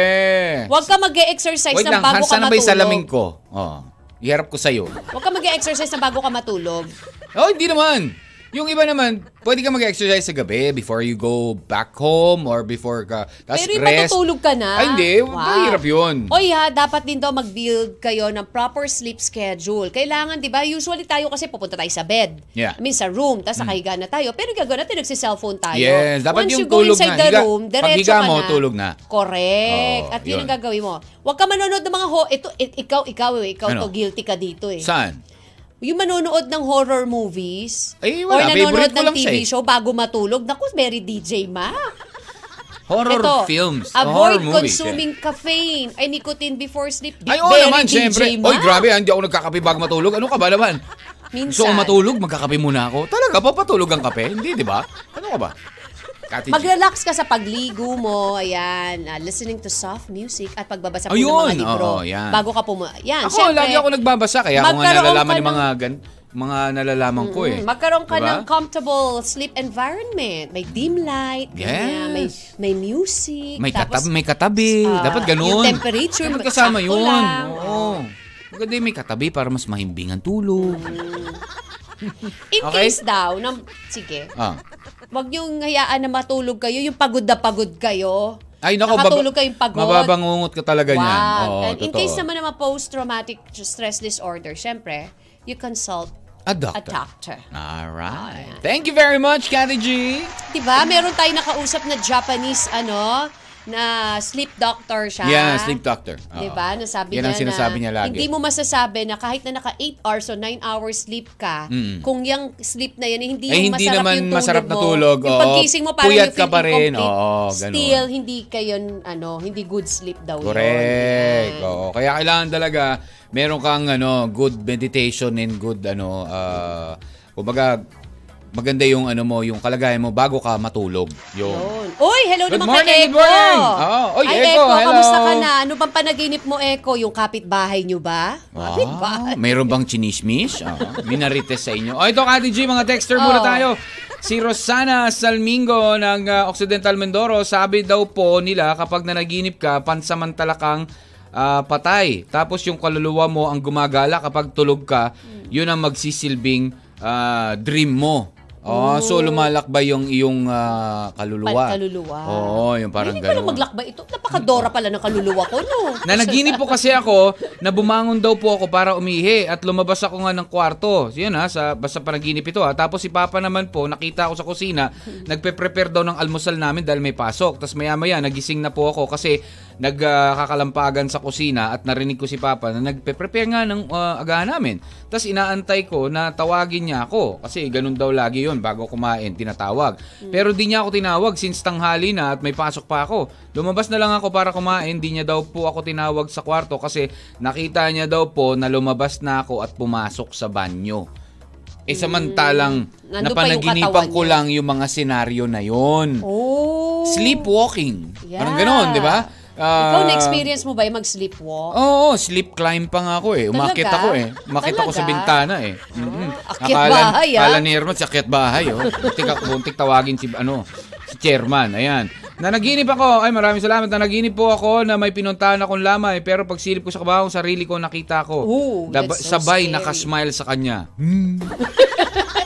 Huwag ka mag-exercise Wait lang, ng bago ka saan na ba yung matulog. salamin ko? Oh, iharap ko sa'yo. Huwag ka mag-exercise ng bago ka matulog. Oh, hindi naman. Yung iba naman, pwede ka mag-exercise sa gabi before you go back home or before ka, tapos Pero yung rest. matutulog ka na. Ay, hindi. Mahirap yun. Oy ha, dapat din daw mag-build kayo ng proper sleep schedule. Kailangan, di ba? Usually tayo kasi pupunta tayo sa bed. Yeah. I mean, sa room. Tapos nakahiga na tayo. Pero gagawin natin, nagsi-cellphone tayo. Yes, dapat Once yung you go tulog inside na. the Higa- room, diretso ka mo, na. tulog na. Correct. Oo, At yun, yun. ang gagawin mo. Huwag ka manonood ng mga ho... Ito, it- ikaw, ikaw, eh, ikaw Ano? to, guilty ka dito eh. Saan? Yung manonood ng horror movies. Ay, or wala. nanonood Favorite ko ng lang TV siya eh. show bago matulog. Naku, very DJ ma. Horror Ito, films. Avoid horror movies. consuming caffeine ay nicotine before sleep. Ay, oo Very naman, DJ syempre. ma. Oy, grabe, hindi ako nagkakape bago matulog. Ano ka ba naman? Gusto ko Minsan. matulog, magkakape muna ako. Talaga, papatulog ang kape? Hindi, di ba? Ano ka ba? Kati. Mag-relax ka sa pagligo mo, ayan, ah, listening to soft music at pagbabasa po ng Ayun, mga libro. oo, yan. Bago ka pumu... Yan, Ako, syempre, lagi ako nagbabasa. Kaya ako nga nalalaman ng mga, ng- gan, mga nalalaman ko eh. Magkaroon ka Diba? ng comfortable sleep environment. May dim light, ganyan, may, Yes. may music. May tapos, katabi, may katabi. ah, Dapat ganun. yung temperature, Dapat kasama yun. lang. Oo. Maganda yung may katabi para mas mahimbing ang tulog. In Okay. case daw, na, sige, Ah. Wag niyong hayaan na matulog kayo, yung pagod na pagod kayo. Ay, nako, Nakatulog baba- kayong pagod. Mababangungot ka talaga niyan. Wag. Oo, And in totoo. case naman naman post-traumatic stress disorder, syempre, you consult A doctor. a doctor. Alright. Thank you very much, Cathy G. Diba? Meron tayong nakausap na Japanese, ano, na sleep doctor siya. Yeah, sleep doctor. Oo. Diba? Nasabi Yan niya ang sinasabi na niya lagi. hindi mo masasabi na kahit na naka 8 hours o 9 hours sleep ka, kung yung sleep na yan, hindi Eh, yung hindi masarap naman yung tulog masarap na mo. tulog, Yung oo. pagkising mo parang Puyat you ka feel pa rin, incomplete. oo, ganun. Still, hindi kayo, ano, hindi good sleep daw yun. Correct. Yan. Oo. Kaya kailangan talaga meron kang ano good meditation and good ano uh, kumbaga maganda yung ano mo, yung kalagayan mo bago ka matulog. Yung Yun. Uy, hello Good naman morning, kay good Eko. morning. Oo. Oy, Ay, Eko, hello. kamusta ka na? Ano bang panaginip mo, Eko? Yung kapitbahay nyo ba? Ah, Kapitbahay. mayroon bang chinismis? Ah, minarites sa inyo. O ito, Kati G, mga texter muna Oh. tayo. Si Rosana Salmingo ng ah, Occidental Mindoro, sabi daw po nila kapag nanaginip ka, pansamantala kang ah, patay. Tapos yung kaluluwa mo ang gumagala kapag tulog ka, yun ang magsisilbing ah, dream mo. Oh, so lumalakbay yung iyong ah, kaluluwa. Pal- kaluluwa. Oo, yung parang Hindi pala gano'n. maglakbay ito. Napakadora pala ng kaluluwa ko, no? Nanaginip po kasi ako na bumangon daw po ako para umihi at lumabas ako nga ng kwarto. So, Yun ha, sa, basta panaginip ito ha. Tapos si Papa naman po, nakita ako sa kusina, nagpe-prepare daw ng almusal namin dahil may pasok. Tapos maya maya, nagising na po ako kasi nagkakalampagan sa kusina at narinig ko si Papa na nagpe-prepare nga ng ah, agahan namin. Tapos inaantay ko na tawagin niya ako kasi ganun daw lagi yon bago kumain, tinatawag. Pero di niya ako tinawag since tanghali na at may pasok pa ako. Lumabas na lang ako para kumain, di niya daw po ako tinawag sa kwarto kasi nakita niya daw po na lumabas na ako at pumasok sa banyo. Eh samantalang yung napanaginipan ko lang yung mga senaryo na yon. Oh. Sleepwalking. Yeah. Parang ganon, di ba? Ikaw, Ah, na-experience mo ba yung mag-sleepwalk? Oo, sleep climb pa nga ako eh. Umakit Talaga? ako eh. Umakit ako sa Talaga? bintana eh. Mm-mm. akyat bahay, ah. Akala ni Herman akyat bahay oh. Buntik, buntik tawagin si ano, si chairman. Ayan. Nanaginip ako. Ay, maraming salamat. Nanaginip po ako na may pinuntahan akong lamay. Pero pag silip ko sa kabaho, sarili ko nakita ko. Ooh, Dab- so sabay scary. nakasmile sa kanya.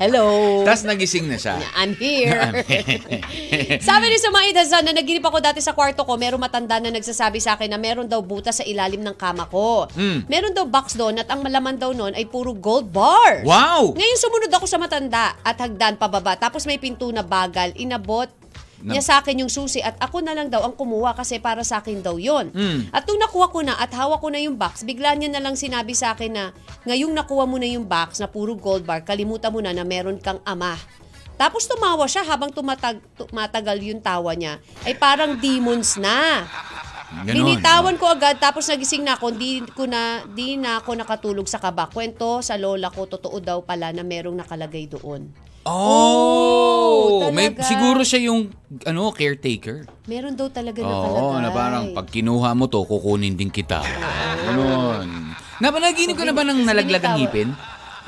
Hello. Tapos nagising na siya. I'm here. Sabi ni Sumaid Hazan na naginip ako dati sa kwarto ko, merong matanda na nagsasabi sa akin na meron daw butas sa ilalim ng kama ko. Mm. Meron daw box doon at ang malaman daw noon ay puro gold bars. Wow! Ngayon sumunod ako sa matanda at hagdan pababa. Tapos may pinto na bagal. Inabot Na- niya sa akin yung susi at ako na lang daw ang kumuha kasi para sa akin daw yon. Mm. At nung nakuha ko na at hawak ko na yung box, bigla niya na lang sinabi sa akin na ngayong nakuha mo na yung box na puro gold bar, kalimutan mo na na meron kang ama. Tapos tumawa siya habang tumatag, tumatagal yung tawa niya. Ay parang demons na. Ganon. Binitawan ko agad tapos nagising na ako, di ko na di na ako nakatulog sa kaba. Kwento sa lola ko totoo daw pala na merong nakalagay doon. Oh! Oh, may, siguro siya yung ano, caretaker. Meron daw talaga nakalagay. Oo, na parang pag kinuha mo to, kukunin din kita. Ganon. Napanaginip ko na ba ng nalaglag ang ngipin?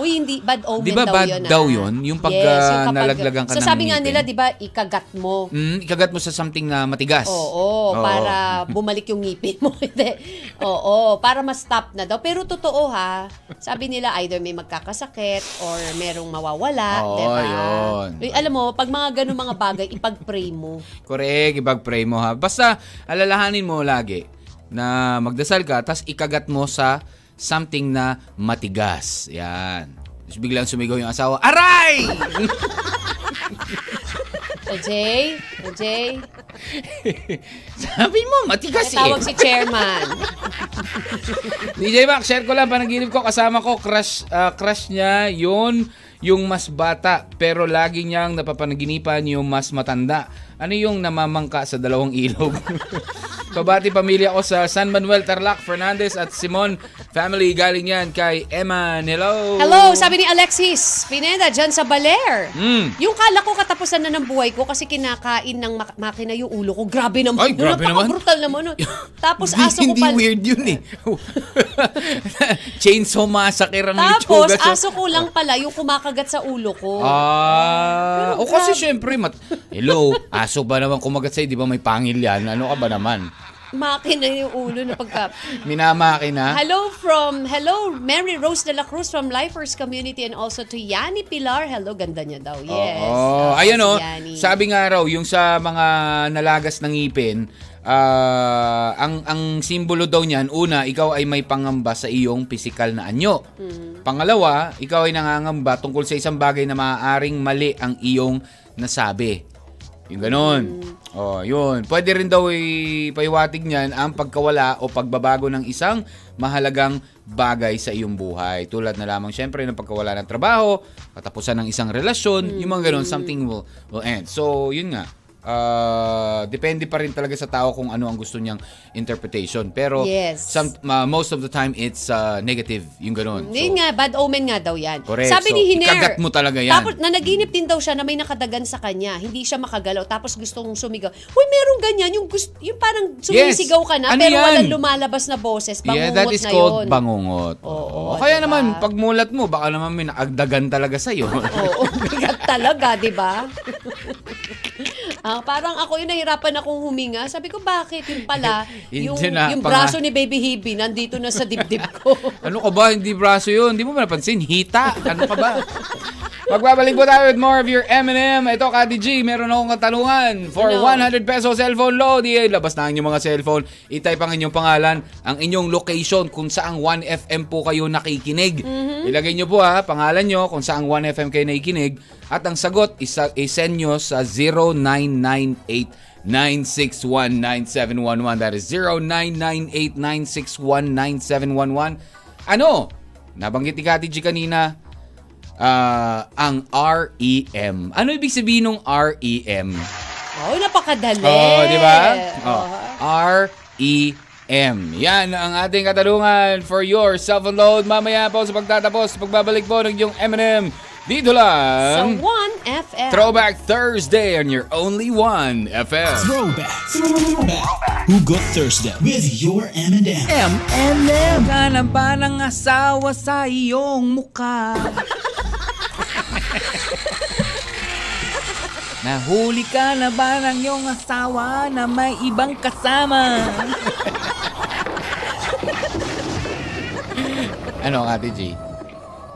Uy, hindi. Bad omen Di ba daw bad yun. daw ah. yun? Yung pag, yes, ah, kapag- nalaglagan ka so, ng sabi nga ngipin. nila, di ba, ikagat mo. Mm, ikagat mo sa something na matigas. Oo, para bumalik yung ngipin mo. Hindi. Oo, para ma-stop na daw. Pero totoo ha, sabi nila either may magkakasakit or merong mawawala, Oo, di ba? yun. Uy, alam mo, pag mga ganun mga bagay, ipag-pray mo. Correct, ibag-pray mo ha. Basta, alalahanin mo lagi na magdasal ka, tas ikagat mo sa something na matigas. Yan. Tapos biglang sumigaw yung asawa, Aray! Jay, Jay, Sabi mo, matigas eh. tawag si chairman. DJ Mac, share ko lang panaginip ko kasama ko crush ah, crush niya yun yung mas bata pero lagi niyang napapanaginipan yung mas matanda. Ano yung namamangka sa dalawang ilog? Pabati pamilya ko sa San Manuel Tarlac, Fernandez at Simon family galing yan kay Emma. Hello. Hello, sabi ni Alexis Pineda dyan sa Baler. Mm. Yung kala ko katapusan na ng buhay ko kasi kinakain ng mak- makina yung ulo ko. Grabe naman. Ay, grabe naman. brutal naman. nun. Tapos Hindi- aso ko hindi pala. weird yun eh. Chainsaw massacre ang Tapos aso ko lang pala yung kumakagat sa ulo ko. Ah, o Pero kasi syempre, mat Hello, aso ba naman kumagat sa'yo? Di ba may pangil yan? Ano ka ba naman? makina yung ulo na pagka... Minamakina. Hello from, hello, Mary Rose de la Cruz from Lifers Community and also to Yani Pilar. Hello, ganda niya daw. Yes. Oo. Ah, Ayun si oh, Yani. sabi nga raw, yung sa mga nalagas ng ngipin, ah, ang ang simbolo daw niyan, una, ikaw ay may pangamba sa iyong pisikal na anyo. Mm. Pangalawa, ikaw ay nangangamba tungkol sa isang bagay na maaaring mali ang iyong nasabi. Yung ganon. Mm. Oh, yun. Pwede rin daw ipaiwatig niyan ang pagkawala o pagbabago ng isang mahalagang bagay sa iyong buhay. Tulad na lamang syempre ng pagkawala ng trabaho, katapusan ng isang relasyon, yung mga ganon, something will, will end. So, yun nga. Ah, depende pa rin talaga sa tao kung ano ang gusto niyang interpretation. Pero Yes. some, ma- most of the time it's ah, negative, yung ganon. Hindi nga, bad omen nga daw yan. Correct. Sabi So, ni Hiner, ikagat mo talaga yan. Tapos, nanaginip din daw siya na may nakadagan sa kanya. Hindi siya makagalaw. Tapos gustong sumigaw. Uy, merong ganyan. Yung, gust, yung parang sumisigaw ka na, Ano pero yan? walang lumalabas na boses. Bangungot yeah, that is na called yun. bangungot. Oo, O kaya diba? naman, pag mulat mo, baka naman may naagdagan talaga sa'yo. Oo, bigat talaga, di ba? Ah, parang ako yung nahirapan akong huminga. Sabi ko, bakit? Yung pala, yung, na, yung braso ni Baby Hebe nandito na sa dibdib ko. ano ka ba? Hindi braso yun. Hindi mo ba napansin? Hita. Ano ka ba? Magbabalik po tayo with more of your M&M. Ito, Kati G, meron akong katanungan. For Ano? 100 peso cellphone load, eh, labas na ang inyong mga cellphone. Itype ang inyong pangalan, ang inyong location, kung saang 1FM po kayo nakikinig. Mm-hmm. Ilagay nyo po ha, pangalan nyo, kung saang 1FM kayo nakikinig. At ang sagot, isa, isend nyo sa 0998 9619711. That is 0998-961-9711. Ano? Nabanggit ni Kati G kanina, ah, ang REM. Ano ibig sabihin ng REM? oh, napakadali. Oh, di ba? Oh. REM. Yan ang ating katanungan for your self-load. Mamaya po sa pagtatapos, pagbabalik po ng yung M&M. Dito Sa lang. 1FM. Throwback Thursday on your only one FM. Throwback. Throwback. Hugot Thursday with your M&M. M&M. Ka na ba ng asawa sa iyong mukha? Nahuli ka na ba ng iyong asawa na may ibang kasama? ano, Ate G?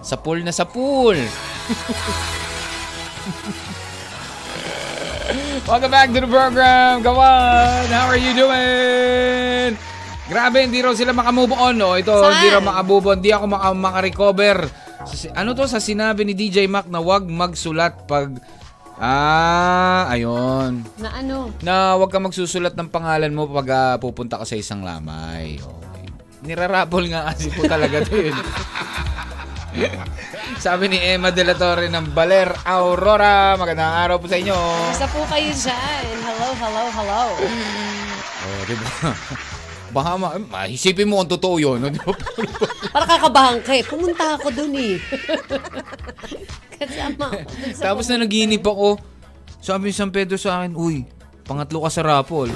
Sa pool na sa pool. Welcome back to the program. Go on. How are you doing? Grabe, hindi raw sila makamove on, no? Ito, Saan? hindi raw makamove on. Hindi ako maka makarecover. Ano to? Sa sinabi ni DJ Mac na wag magsulat pag... Ah, ayun. Na ano? Na wag ka magsusulat ng pangalan mo pag ah, pupunta ka sa isang lamay. Okay. Nirarapol nga kasi po talaga to yun. Sabi ni Emma De La Torre ng Baler Aurora. Magandang araw po sa inyo. Basta po kayo dyan. Hello, hello, hello. Oh, di ba? Baka ma maisipin mo kung totoo yun. no? Para kakabahan ka eh. Pumunta ako dun eh. Kasama ako Tapos na naginip ako, sabi ni San Pedro sa akin, Uy, pangatlo ka sa rapol.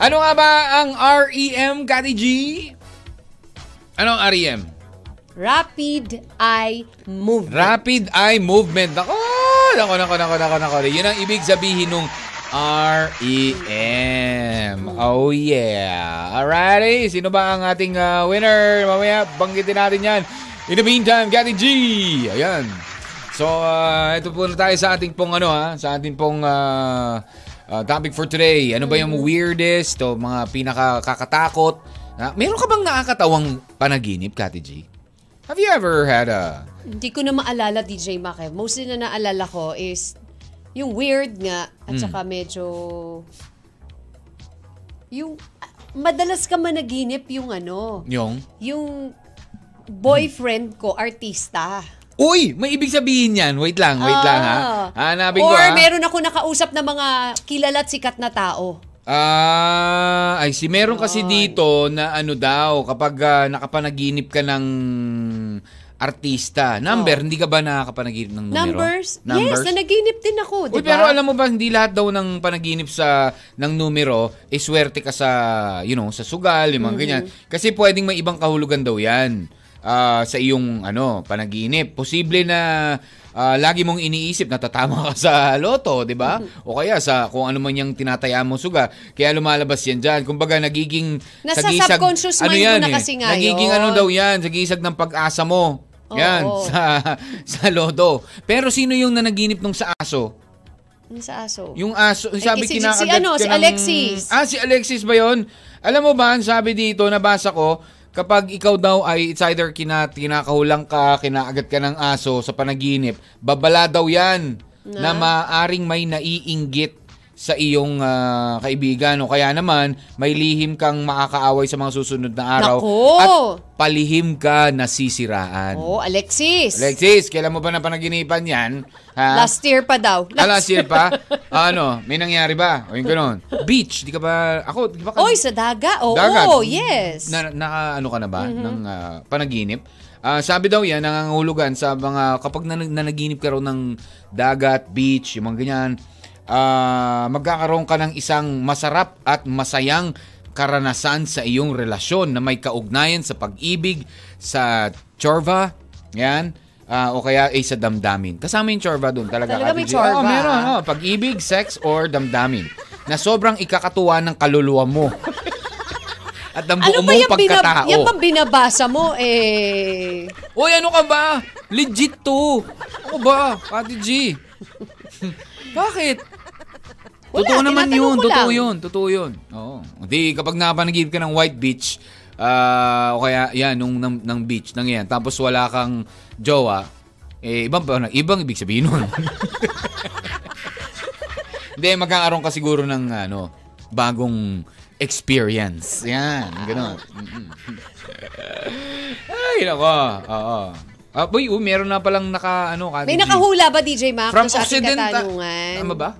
ano nga ba ang REM, Kati G? Ano ang REM? Rapid Eye Movement. Rapid Eye Movement. Nako, nako, nako, nako, nako, nako. Yun ang ibig sabihin nung REM. Oh yeah. Alrighty, sino ba ang ating ah, winner? Mamaya, banggitin natin yan. In the meantime, Gati G. Ayan. So, ah, ito po na tayo sa ating pong ano ha, sa ating pong ah, ah, topic for today. Ano ba yung weirdest o mga pinakakakatakot? Ah, meron ka bang nakakatawang panaginip, Kati G? Have you ever had a Hindi ko na maalala, DJ Mac. eh. Mostly na naalala ko is yung weird nga at Hmm. saka medyo yung ah, madalas ka managinip yung ano, yung yung boyfriend ko, artista. Uy, may ibig sabihin yan. Wait lang, wait lang ha. Ah. Hanapin ko Or ha. meron ako nakausap na mga kilala at sikat na tao. Ah, ay si meron kasi dito na ano daw kapag ah, nakapanaginip ka ng artista. Number, hindi ka ba nakakapanaginip ng numero? Numbers? Yes, na naginip din ako, di Uy, ba? pero alam mo ba hindi lahat daw ng panaginip sa ng numero eh swerte ka sa you know, sa sugal, yung mga Mm-hmm. ganyan. Kasi pwedeng may ibang kahulugan daw 'yan. Ah, sa iyong ano, panaginip. Posible na ah, lagi mong iniisip na tatama ka sa loto, 'di ba? O kaya sa kung ano man yung tinataya mo suga, kaya lumalabas yan diyan. Kumbaga nagiging Nasa sagisag- subconscious mind mo na kasi nga Nagiging ano daw yan, sagisag ng pag-asa mo. Yan, Oo. sa sa loto. Pero sino yung nanaginip nung sa aso? Ano sa aso? Yung aso, sabi si- si kinakagat ano, ka si ng- Alexis. Ah, si Alexis ba yun? Alam mo ba, ang sabi dito, nabasa ko, kapag ikaw daw ay it's either kina, kinakahulang ka, kinaagat ka ng aso sa panaginip, babala daw yan na, maaring may naiinggit sa iyong ah, kaibigan o kaya naman may lihim kang makakaaway sa mga susunod na araw Nako! at palihim ka nasisiraan. Oh, Alexis. Alexis, kailan mo ba na panaginipan yan? Ha? Last year pa daw. Ah, last year pa? Ah, ano, may nangyari ba? O yung ganun. Beach, di ka ba, ako, di ba ka? Oy, sa daga. Oo, Dagat. yes. Na, na, ano ka na ba? Ng ah, panaginip? Ah, sabi daw yan, nangangahulugan sa mga, kapag nan- nanaginip ka raw ng dagat, beach, yung mga ganyan, ah, magkakaroon ka ng isang masarap at masayang karanasan sa iyong relasyon na may kaugnayan sa pag-ibig, sa chorva, yan, ah, o kaya ay sa damdamin. Kasama yung chorva doon talaga. Talaga may chorva. Oo, meron. Oh, pag-ibig, sex, or damdamin. Na sobrang ikakatuwa ng kaluluwa mo. At ang buo Ano ba mong yung, binab- pagkatao. yan bang binabasa mo? Eh, Uy, ano ka ba? Legit to. Ano ba? Ate G. Bakit? Wala, totoo naman yun. Totoo yun. Totoo yun. Oo. Hindi, kapag napanagib ka ng white beach, ah, o kaya, yan, nung ng, ng beach, nang yan, tapos wala kang jowa, eh, ibang, ibang ibig sabihin nun. Hindi, magkakaroon ka siguro ng, ano, bagong experience. Yan, gano'n. Ay, nako. Oo. Ah, boy, oh, meron na palang naka, ano, Kati may G. nakahula ba, DJ Mac, From sa ating Occident. katanungan? Tama ba?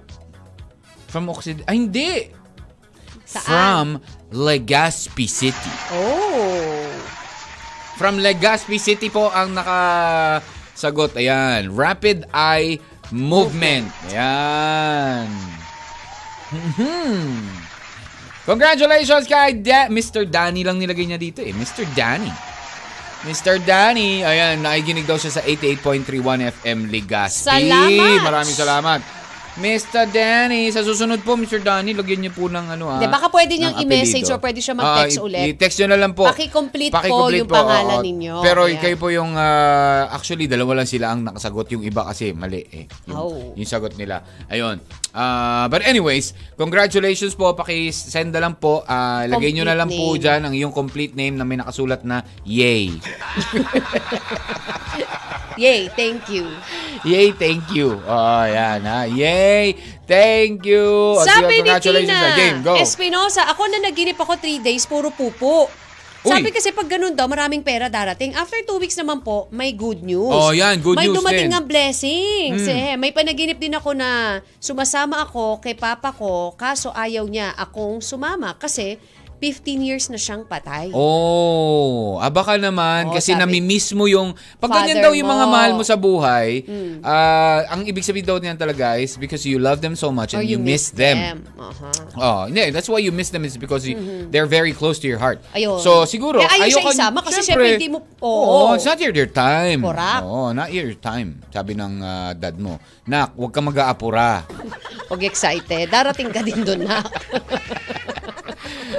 From Occident. Ay, hindi. Saan? From Legazpi City. Oh. From Legazpi City po ang nakasagot. Ayan. Rapid Eye Movement. Ayan. Mhm. Congratulations kay Da- Mr. Danny lang nilagay niya dito eh. Mr. Danny. Mr. Danny. Ayan, nakikinig daw siya sa 88.31 FM Legazpi. Salamat. Maraming salamat. Mr. Danny, sa susunod po, Mr. Danny, lagyan niyo po ng ano ah. Di, baka pwede niyang ng i-message or pwede siya mag-text i- ulit. I-text niyo na lang po. Paki-complete po Paki-complete yung pangalan oo. ninyo. Pero Ayan. kayo po yung, ah, actually, dalawa lang sila ang nakasagot. Yung iba kasi mali eh. Yung, Oh. yung sagot nila. Ayun. Ah, but anyways, congratulations po. Paki-send na lang po. Ah, lagay niyo na lang po name. dyan ang iyong complete name na may nakasulat na Yay. Yay, thank you. Yay, thank you. Oh, yan ha. Yay, thank you. O, Sabi sige, ni congratulations Tina game. Go. Espinosa, ako na naginip ako three days, puro pupo. Uy. Sabi kasi pag ganun daw, maraming pera darating. After two weeks naman po, may good news. Oh, yan, good may news dumating din. nga blessings. Mm. Eh, may panaginip din ako na sumasama ako kay papa ko, kaso ayaw niya akong sumama kasi 15 years na siyang patay. Oh, ah, baka naman Oh, kasi sabi- nami-miss mo yung pag ganyan daw yung mga mo. Hmm. mahal mo sa buhay, ah, ang ibig sabihin daw niyan talaga is because you love them so much and Or you, miss them. Aha. Oh, hindi, that's why you miss them is because you, they're very close to your heart. Mm-hmm. Ayun. So siguro Kaya ayaw siya ka- isama kasi syempre, hindi mo- Oo, Oo. it's not your, your time. Correct. Oo, not your time. Sabi ng ah, dad mo. Nak, huwag ka mag-aapura. Huwag excited. Darating ka din doon na.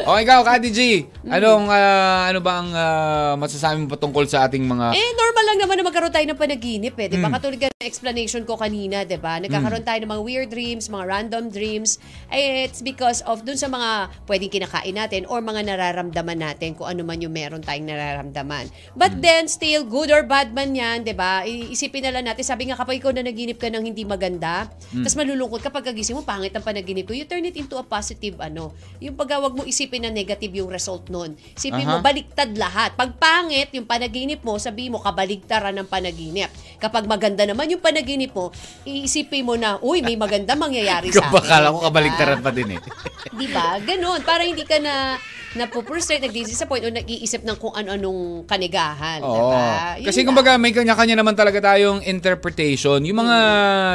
o ikaw, Kati G, anong, ah, ano ba ang ah, masasabi mo patungkol sa ating mga... Eh, normal lang naman na magkaroon tayo ng panaginip eh. Di Hmm. ba? Katulad ka ng explanation ko kanina, di ba? Nagkakaroon tayo ng mga weird dreams, mga random dreams. Eh, it's because of dun sa mga pwedeng kinakain natin or mga nararamdaman natin kung ano man yung meron tayong nararamdaman. But Hmm. then, still, good or bad man yan, di ba? Iisipin na lang natin, sabi nga kapag ikaw na naginip ka ng hindi maganda, Hmm. tapos malulungkot kapag kagising mo, pangit ang panaginip ko, you turn it into a positive ano. Yung pagawag mo isipin na negative yung result nun. Isipin mo, Aha. baliktad lahat. Pag pangit yung panaginip mo, sabi mo, kabaligtaran ng panaginip. Kapag maganda naman yung panaginip mo, iisipin mo na, uy, may maganda mangyayari sa akin. Bakala ko kabaliktaran pa din eh. Di ba? Ganon. Para hindi ka na napuprustate, nag-disappoint o nag-iisip ng kung ano-anong kanigahan. Oo. Diba? Yun Kasi lang. kumbaga may kanya-kanya naman talaga tayong interpretation. Yung mga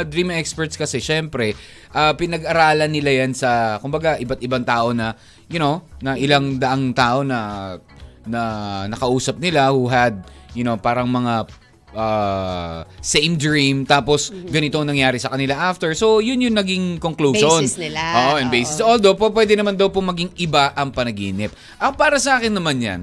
dream experts kasi syempre ah, pinag-aralan nila yan sa kumbaga iba't ibang tao na you know, na ilang daang tao na na nakausap nila who had you know, parang mga uh, same dream tapos ganito ang nangyari sa kanila after. So, yun yung naging conclusion. Basis nila. Oo, and basis. Although, po, pwede naman daw po maging iba ang panaginip. Ang para sa akin naman yan,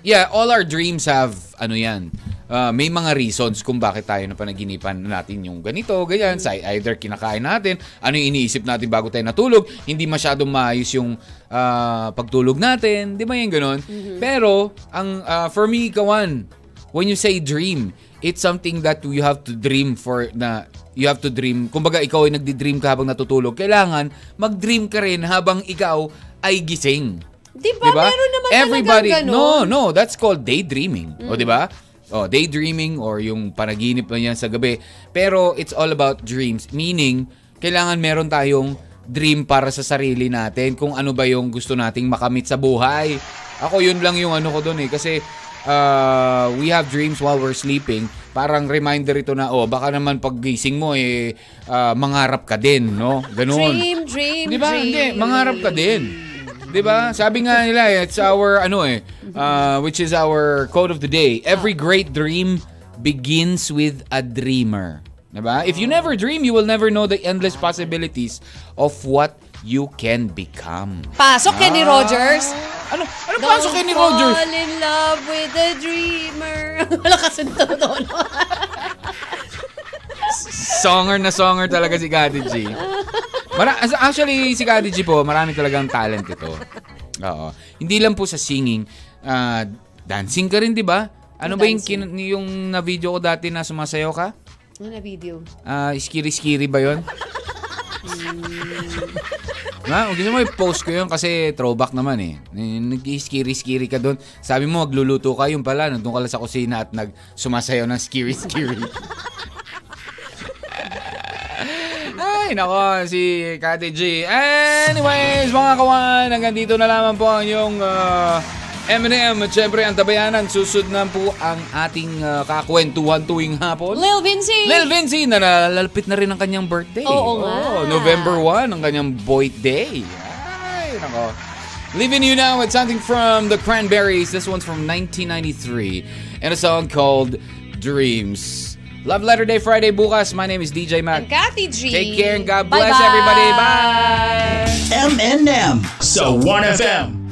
yeah, all our dreams have, ano yan, uh, may mga reasons kung bakit tayo na panaginipan natin yung ganito, ganyan. Sa either kinakain natin, ano yung iniisip natin bago tayo natulog, hindi masyadong maayos yung uh, pagtulog natin, di ba yung ganon? Pero, ang uh, for me, kawan, when you say dream, it's something that you have to dream for na you have to dream. Kumbaga ikaw ay nagdi-dream ka habang natutulog. Kailangan mag-dream ka rin habang ikaw ay gising. Di ba? Diba? Meron naman Everybody, talagang no, no, that's called daydreaming. O, di ba? Oh, daydreaming or yung panaginip na yan sa gabi. Pero it's all about dreams. Meaning, kailangan meron tayong dream para sa sarili natin kung ano ba yung gusto nating makamit sa buhay. Ako, yun lang yung ano ko doon eh. Kasi uh, we have dreams while we're sleeping. Parang reminder ito na, oh, baka naman paggising mo eh, uh, mangarap ka din, no? Ganun. Dream, dream, Di ba? dream. Hindi, mangarap ka din. 'Di ba? Sabi nga nila, eh, it's our ano eh, uh, which is our quote of the day. Every great dream begins with a dreamer. 'Di ba? If you never dream, you will never know the endless possibilities of what you can become. Pasok Kenny Ah. Rogers. Ano? Ano pasok kay ni Rogers? fall in love with a dreamer. Wala kasi doon. Songer na songer talaga si Kati G. Mara- actually, si Kati G po, marami talagang talent ito. Oo. Hindi lang po sa singing, ah, dancing ka rin, di ba? Ano ba yung, kin- yung na-video ko dati na sumasayaw ka? Ano na video? Ah, skiri-skiri ba yun? Na, gusto mo i-post ko yun kasi throwback naman eh. Nag-skiri-skiri ka doon. Sabi mo, magluluto ka. Yung pala, nandun ka lang sa kusina at nag sumasayaw ng skiri-skiri. Ay, nako, si Kati G. Anyways, mga kawan, hanggang dito na lamang po ang yung uh, M&M. At syempre, ang tabayanan, susud na po ang ating uh, kakwentuhan tuwing hapon. Lil Vinci. Lil Vinci na nalalapit na rin ang kanyang birthday. Oo nga. November 1 ang kanyang birthday. Ay, nako. Leaving you now with something from the Cranberries. This one's from 1993 and a song called Dreams. Love Letter Day Friday bukas. My name is DJ And Mac. Kathy G. Take care and God bless Bye-bye. everybody. Bye. M&M. So 1FM.